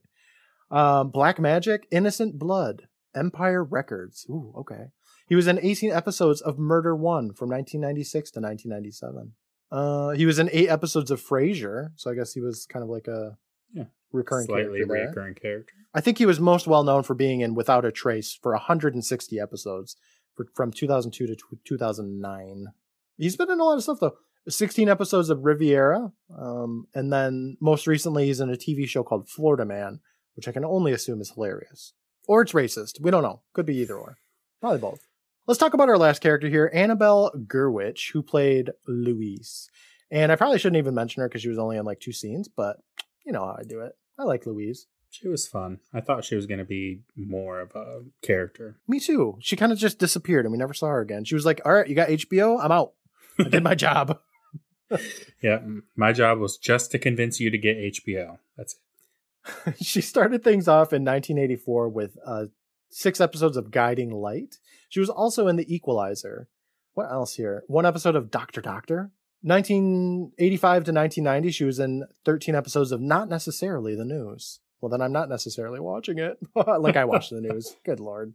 Um, Black Magic, Innocent Blood, Empire Records. Ooh, okay. He was in 18 episodes of Murder One from 1996 to 1997. Uh, he was in eight episodes of Frasier, so I guess he was kind of like a Yeah. recurring Slightly character there. recurring character. I think he was most well known for being in Without a Trace for 160 episodes for, from 2002 to tw 2009. He's been in a lot of stuff though. 16 episodes of Riviera, um, and then most recently he's in a TV show called Florida Man, which I can only assume is hilarious. Or it's racist. We don't know. Could be either or. Probably both. Let's talk about our last character here, Annabelle Gurwitch, who played Louise. And I probably shouldn't even mention her because she was only in like two scenes, but you know how I do it. I like Louise. She was fun. I thought she was going to be more of a character. Me too. She kind of just disappeared and we never saw her again. She was like, All right, you got HBO? I'm out. I did my job. Yeah, my job was just to convince you to get HBO. That's it. she started things off in 1984 with uh, six episodes of Guiding Light. She was also in The Equalizer. What else here? One episode of Doctor Doctor. 1985 to 1990, she was in 13 episodes of Not Necessarily the News. Well, then I'm not necessarily watching it. like I watch the news. Good lord.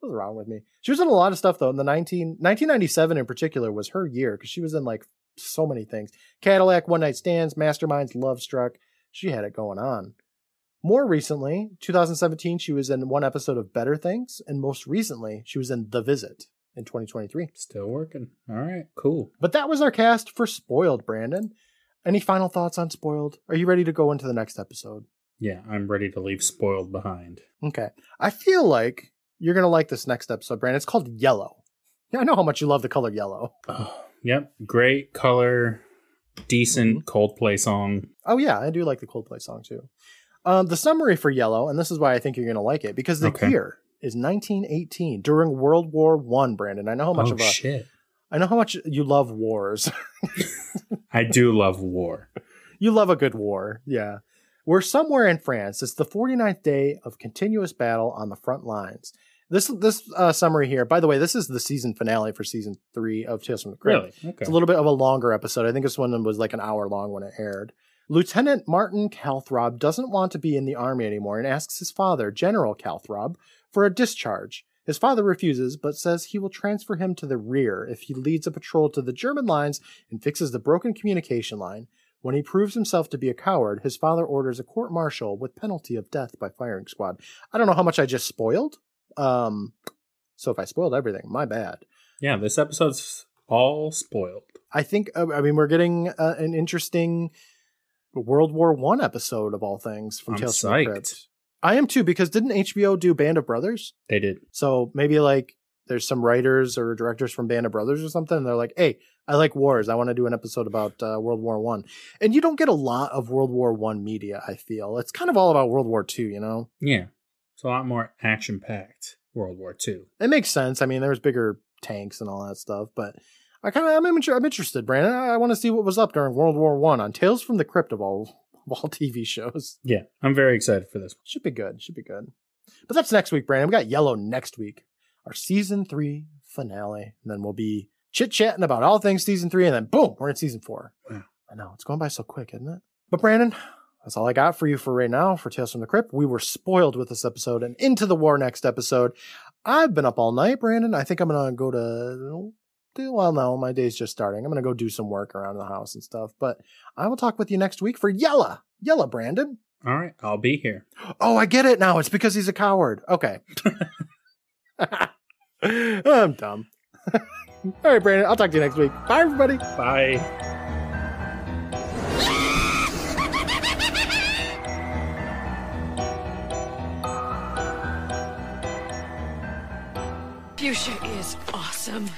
What's wrong with me? She was in a lot of stuff though. In the 19, 1997 in particular was her year because she was in like so many things. Cadillac, One Night Stands, Masterminds, Love Struck. She had it going on. More recently, 2017, she was in one episode of Better Things, and most recently, she was in The Visit in 2023. Still working. All right, cool. But that was our cast for Spoiled, Brandon. Any final thoughts on Spoiled? Are you ready to go into the next episode? Yeah, I'm ready to leave spoiled behind. Okay. I feel like you're going to like this next episode, Brandon. It's called Yellow. Yeah, I know how much you love the color yellow. Oh, yep, great color, decent mm-hmm. Coldplay song. Oh, yeah, I do like the Coldplay song too. Um, the summary for Yellow, and this is why I think you're going to like it, because the Okay. year is 1918 during World War One. Brandon, I know how much oh of a shit! I know how much you love wars. I do love war. you love a good war, yeah. We're somewhere in France. It's the 49th day of continuous battle on the front lines. This this uh, summary here, by the way, this is the season finale for season three of Tales from the Crypt. Really? Okay. It's a little bit of a longer episode. I think this one was like an hour long when it aired. Lieutenant Martin Calthrop doesn't want to be in the army anymore and asks his father, General Calthrop, for a discharge. His father refuses, but says he will transfer him to the rear if he leads a patrol to the German lines and fixes the broken communication line. When he proves himself to be a coward, his father orders a court martial with penalty of death by firing squad. I don't know how much I just spoiled. Um, so if I spoiled everything, my bad. yeah, this episode's all spoiled. I think uh, I mean we're getting uh, an interesting World War One episode of all things from I'm Tales from the. Crypt. I am too because didn't HBO do Band of Brothers? They did. So maybe like there's some writers or directors from Band of Brothers or something. And they're like, hey, I like wars. I want to do an episode about uh, World War One. And you don't get a lot of World War One media. I feel it's kind of all about World War Two. You know, Yeah, it's a lot more action packed. World War Two. it makes sense. I mean, there was bigger tanks and all that stuff, but. I kind of I'm, I'm interested, Brandon. I, I want to see what was up during World War One on Tales from the Crypt of all of all TV shows. Yeah, I'm very excited for this. Should be good. Should be good. But that's next week, Brandon. We got Yellow next week, our season three finale, and then we'll be chit chatting about all things season three, and then boom, we're in season four. Wow. I know it's going by so quick, isn't it? But Brandon, that's all I got for you for right now for Tales from the Crypt. We were spoiled with this episode, and into the war next episode. I've been up all night, Brandon. I think I'm gonna go to. Well, no, my day's just starting. I'm gonna go do some work around the house and stuff. But I will talk with you next week for Yella. Yella, Brandon. All right, I'll be here. Oh, I get it now. It's because he's a coward. Okay. I'm dumb. All right, Brandon. I'll talk to you next week. Bye, everybody. Bye. Fuchsia is awesome.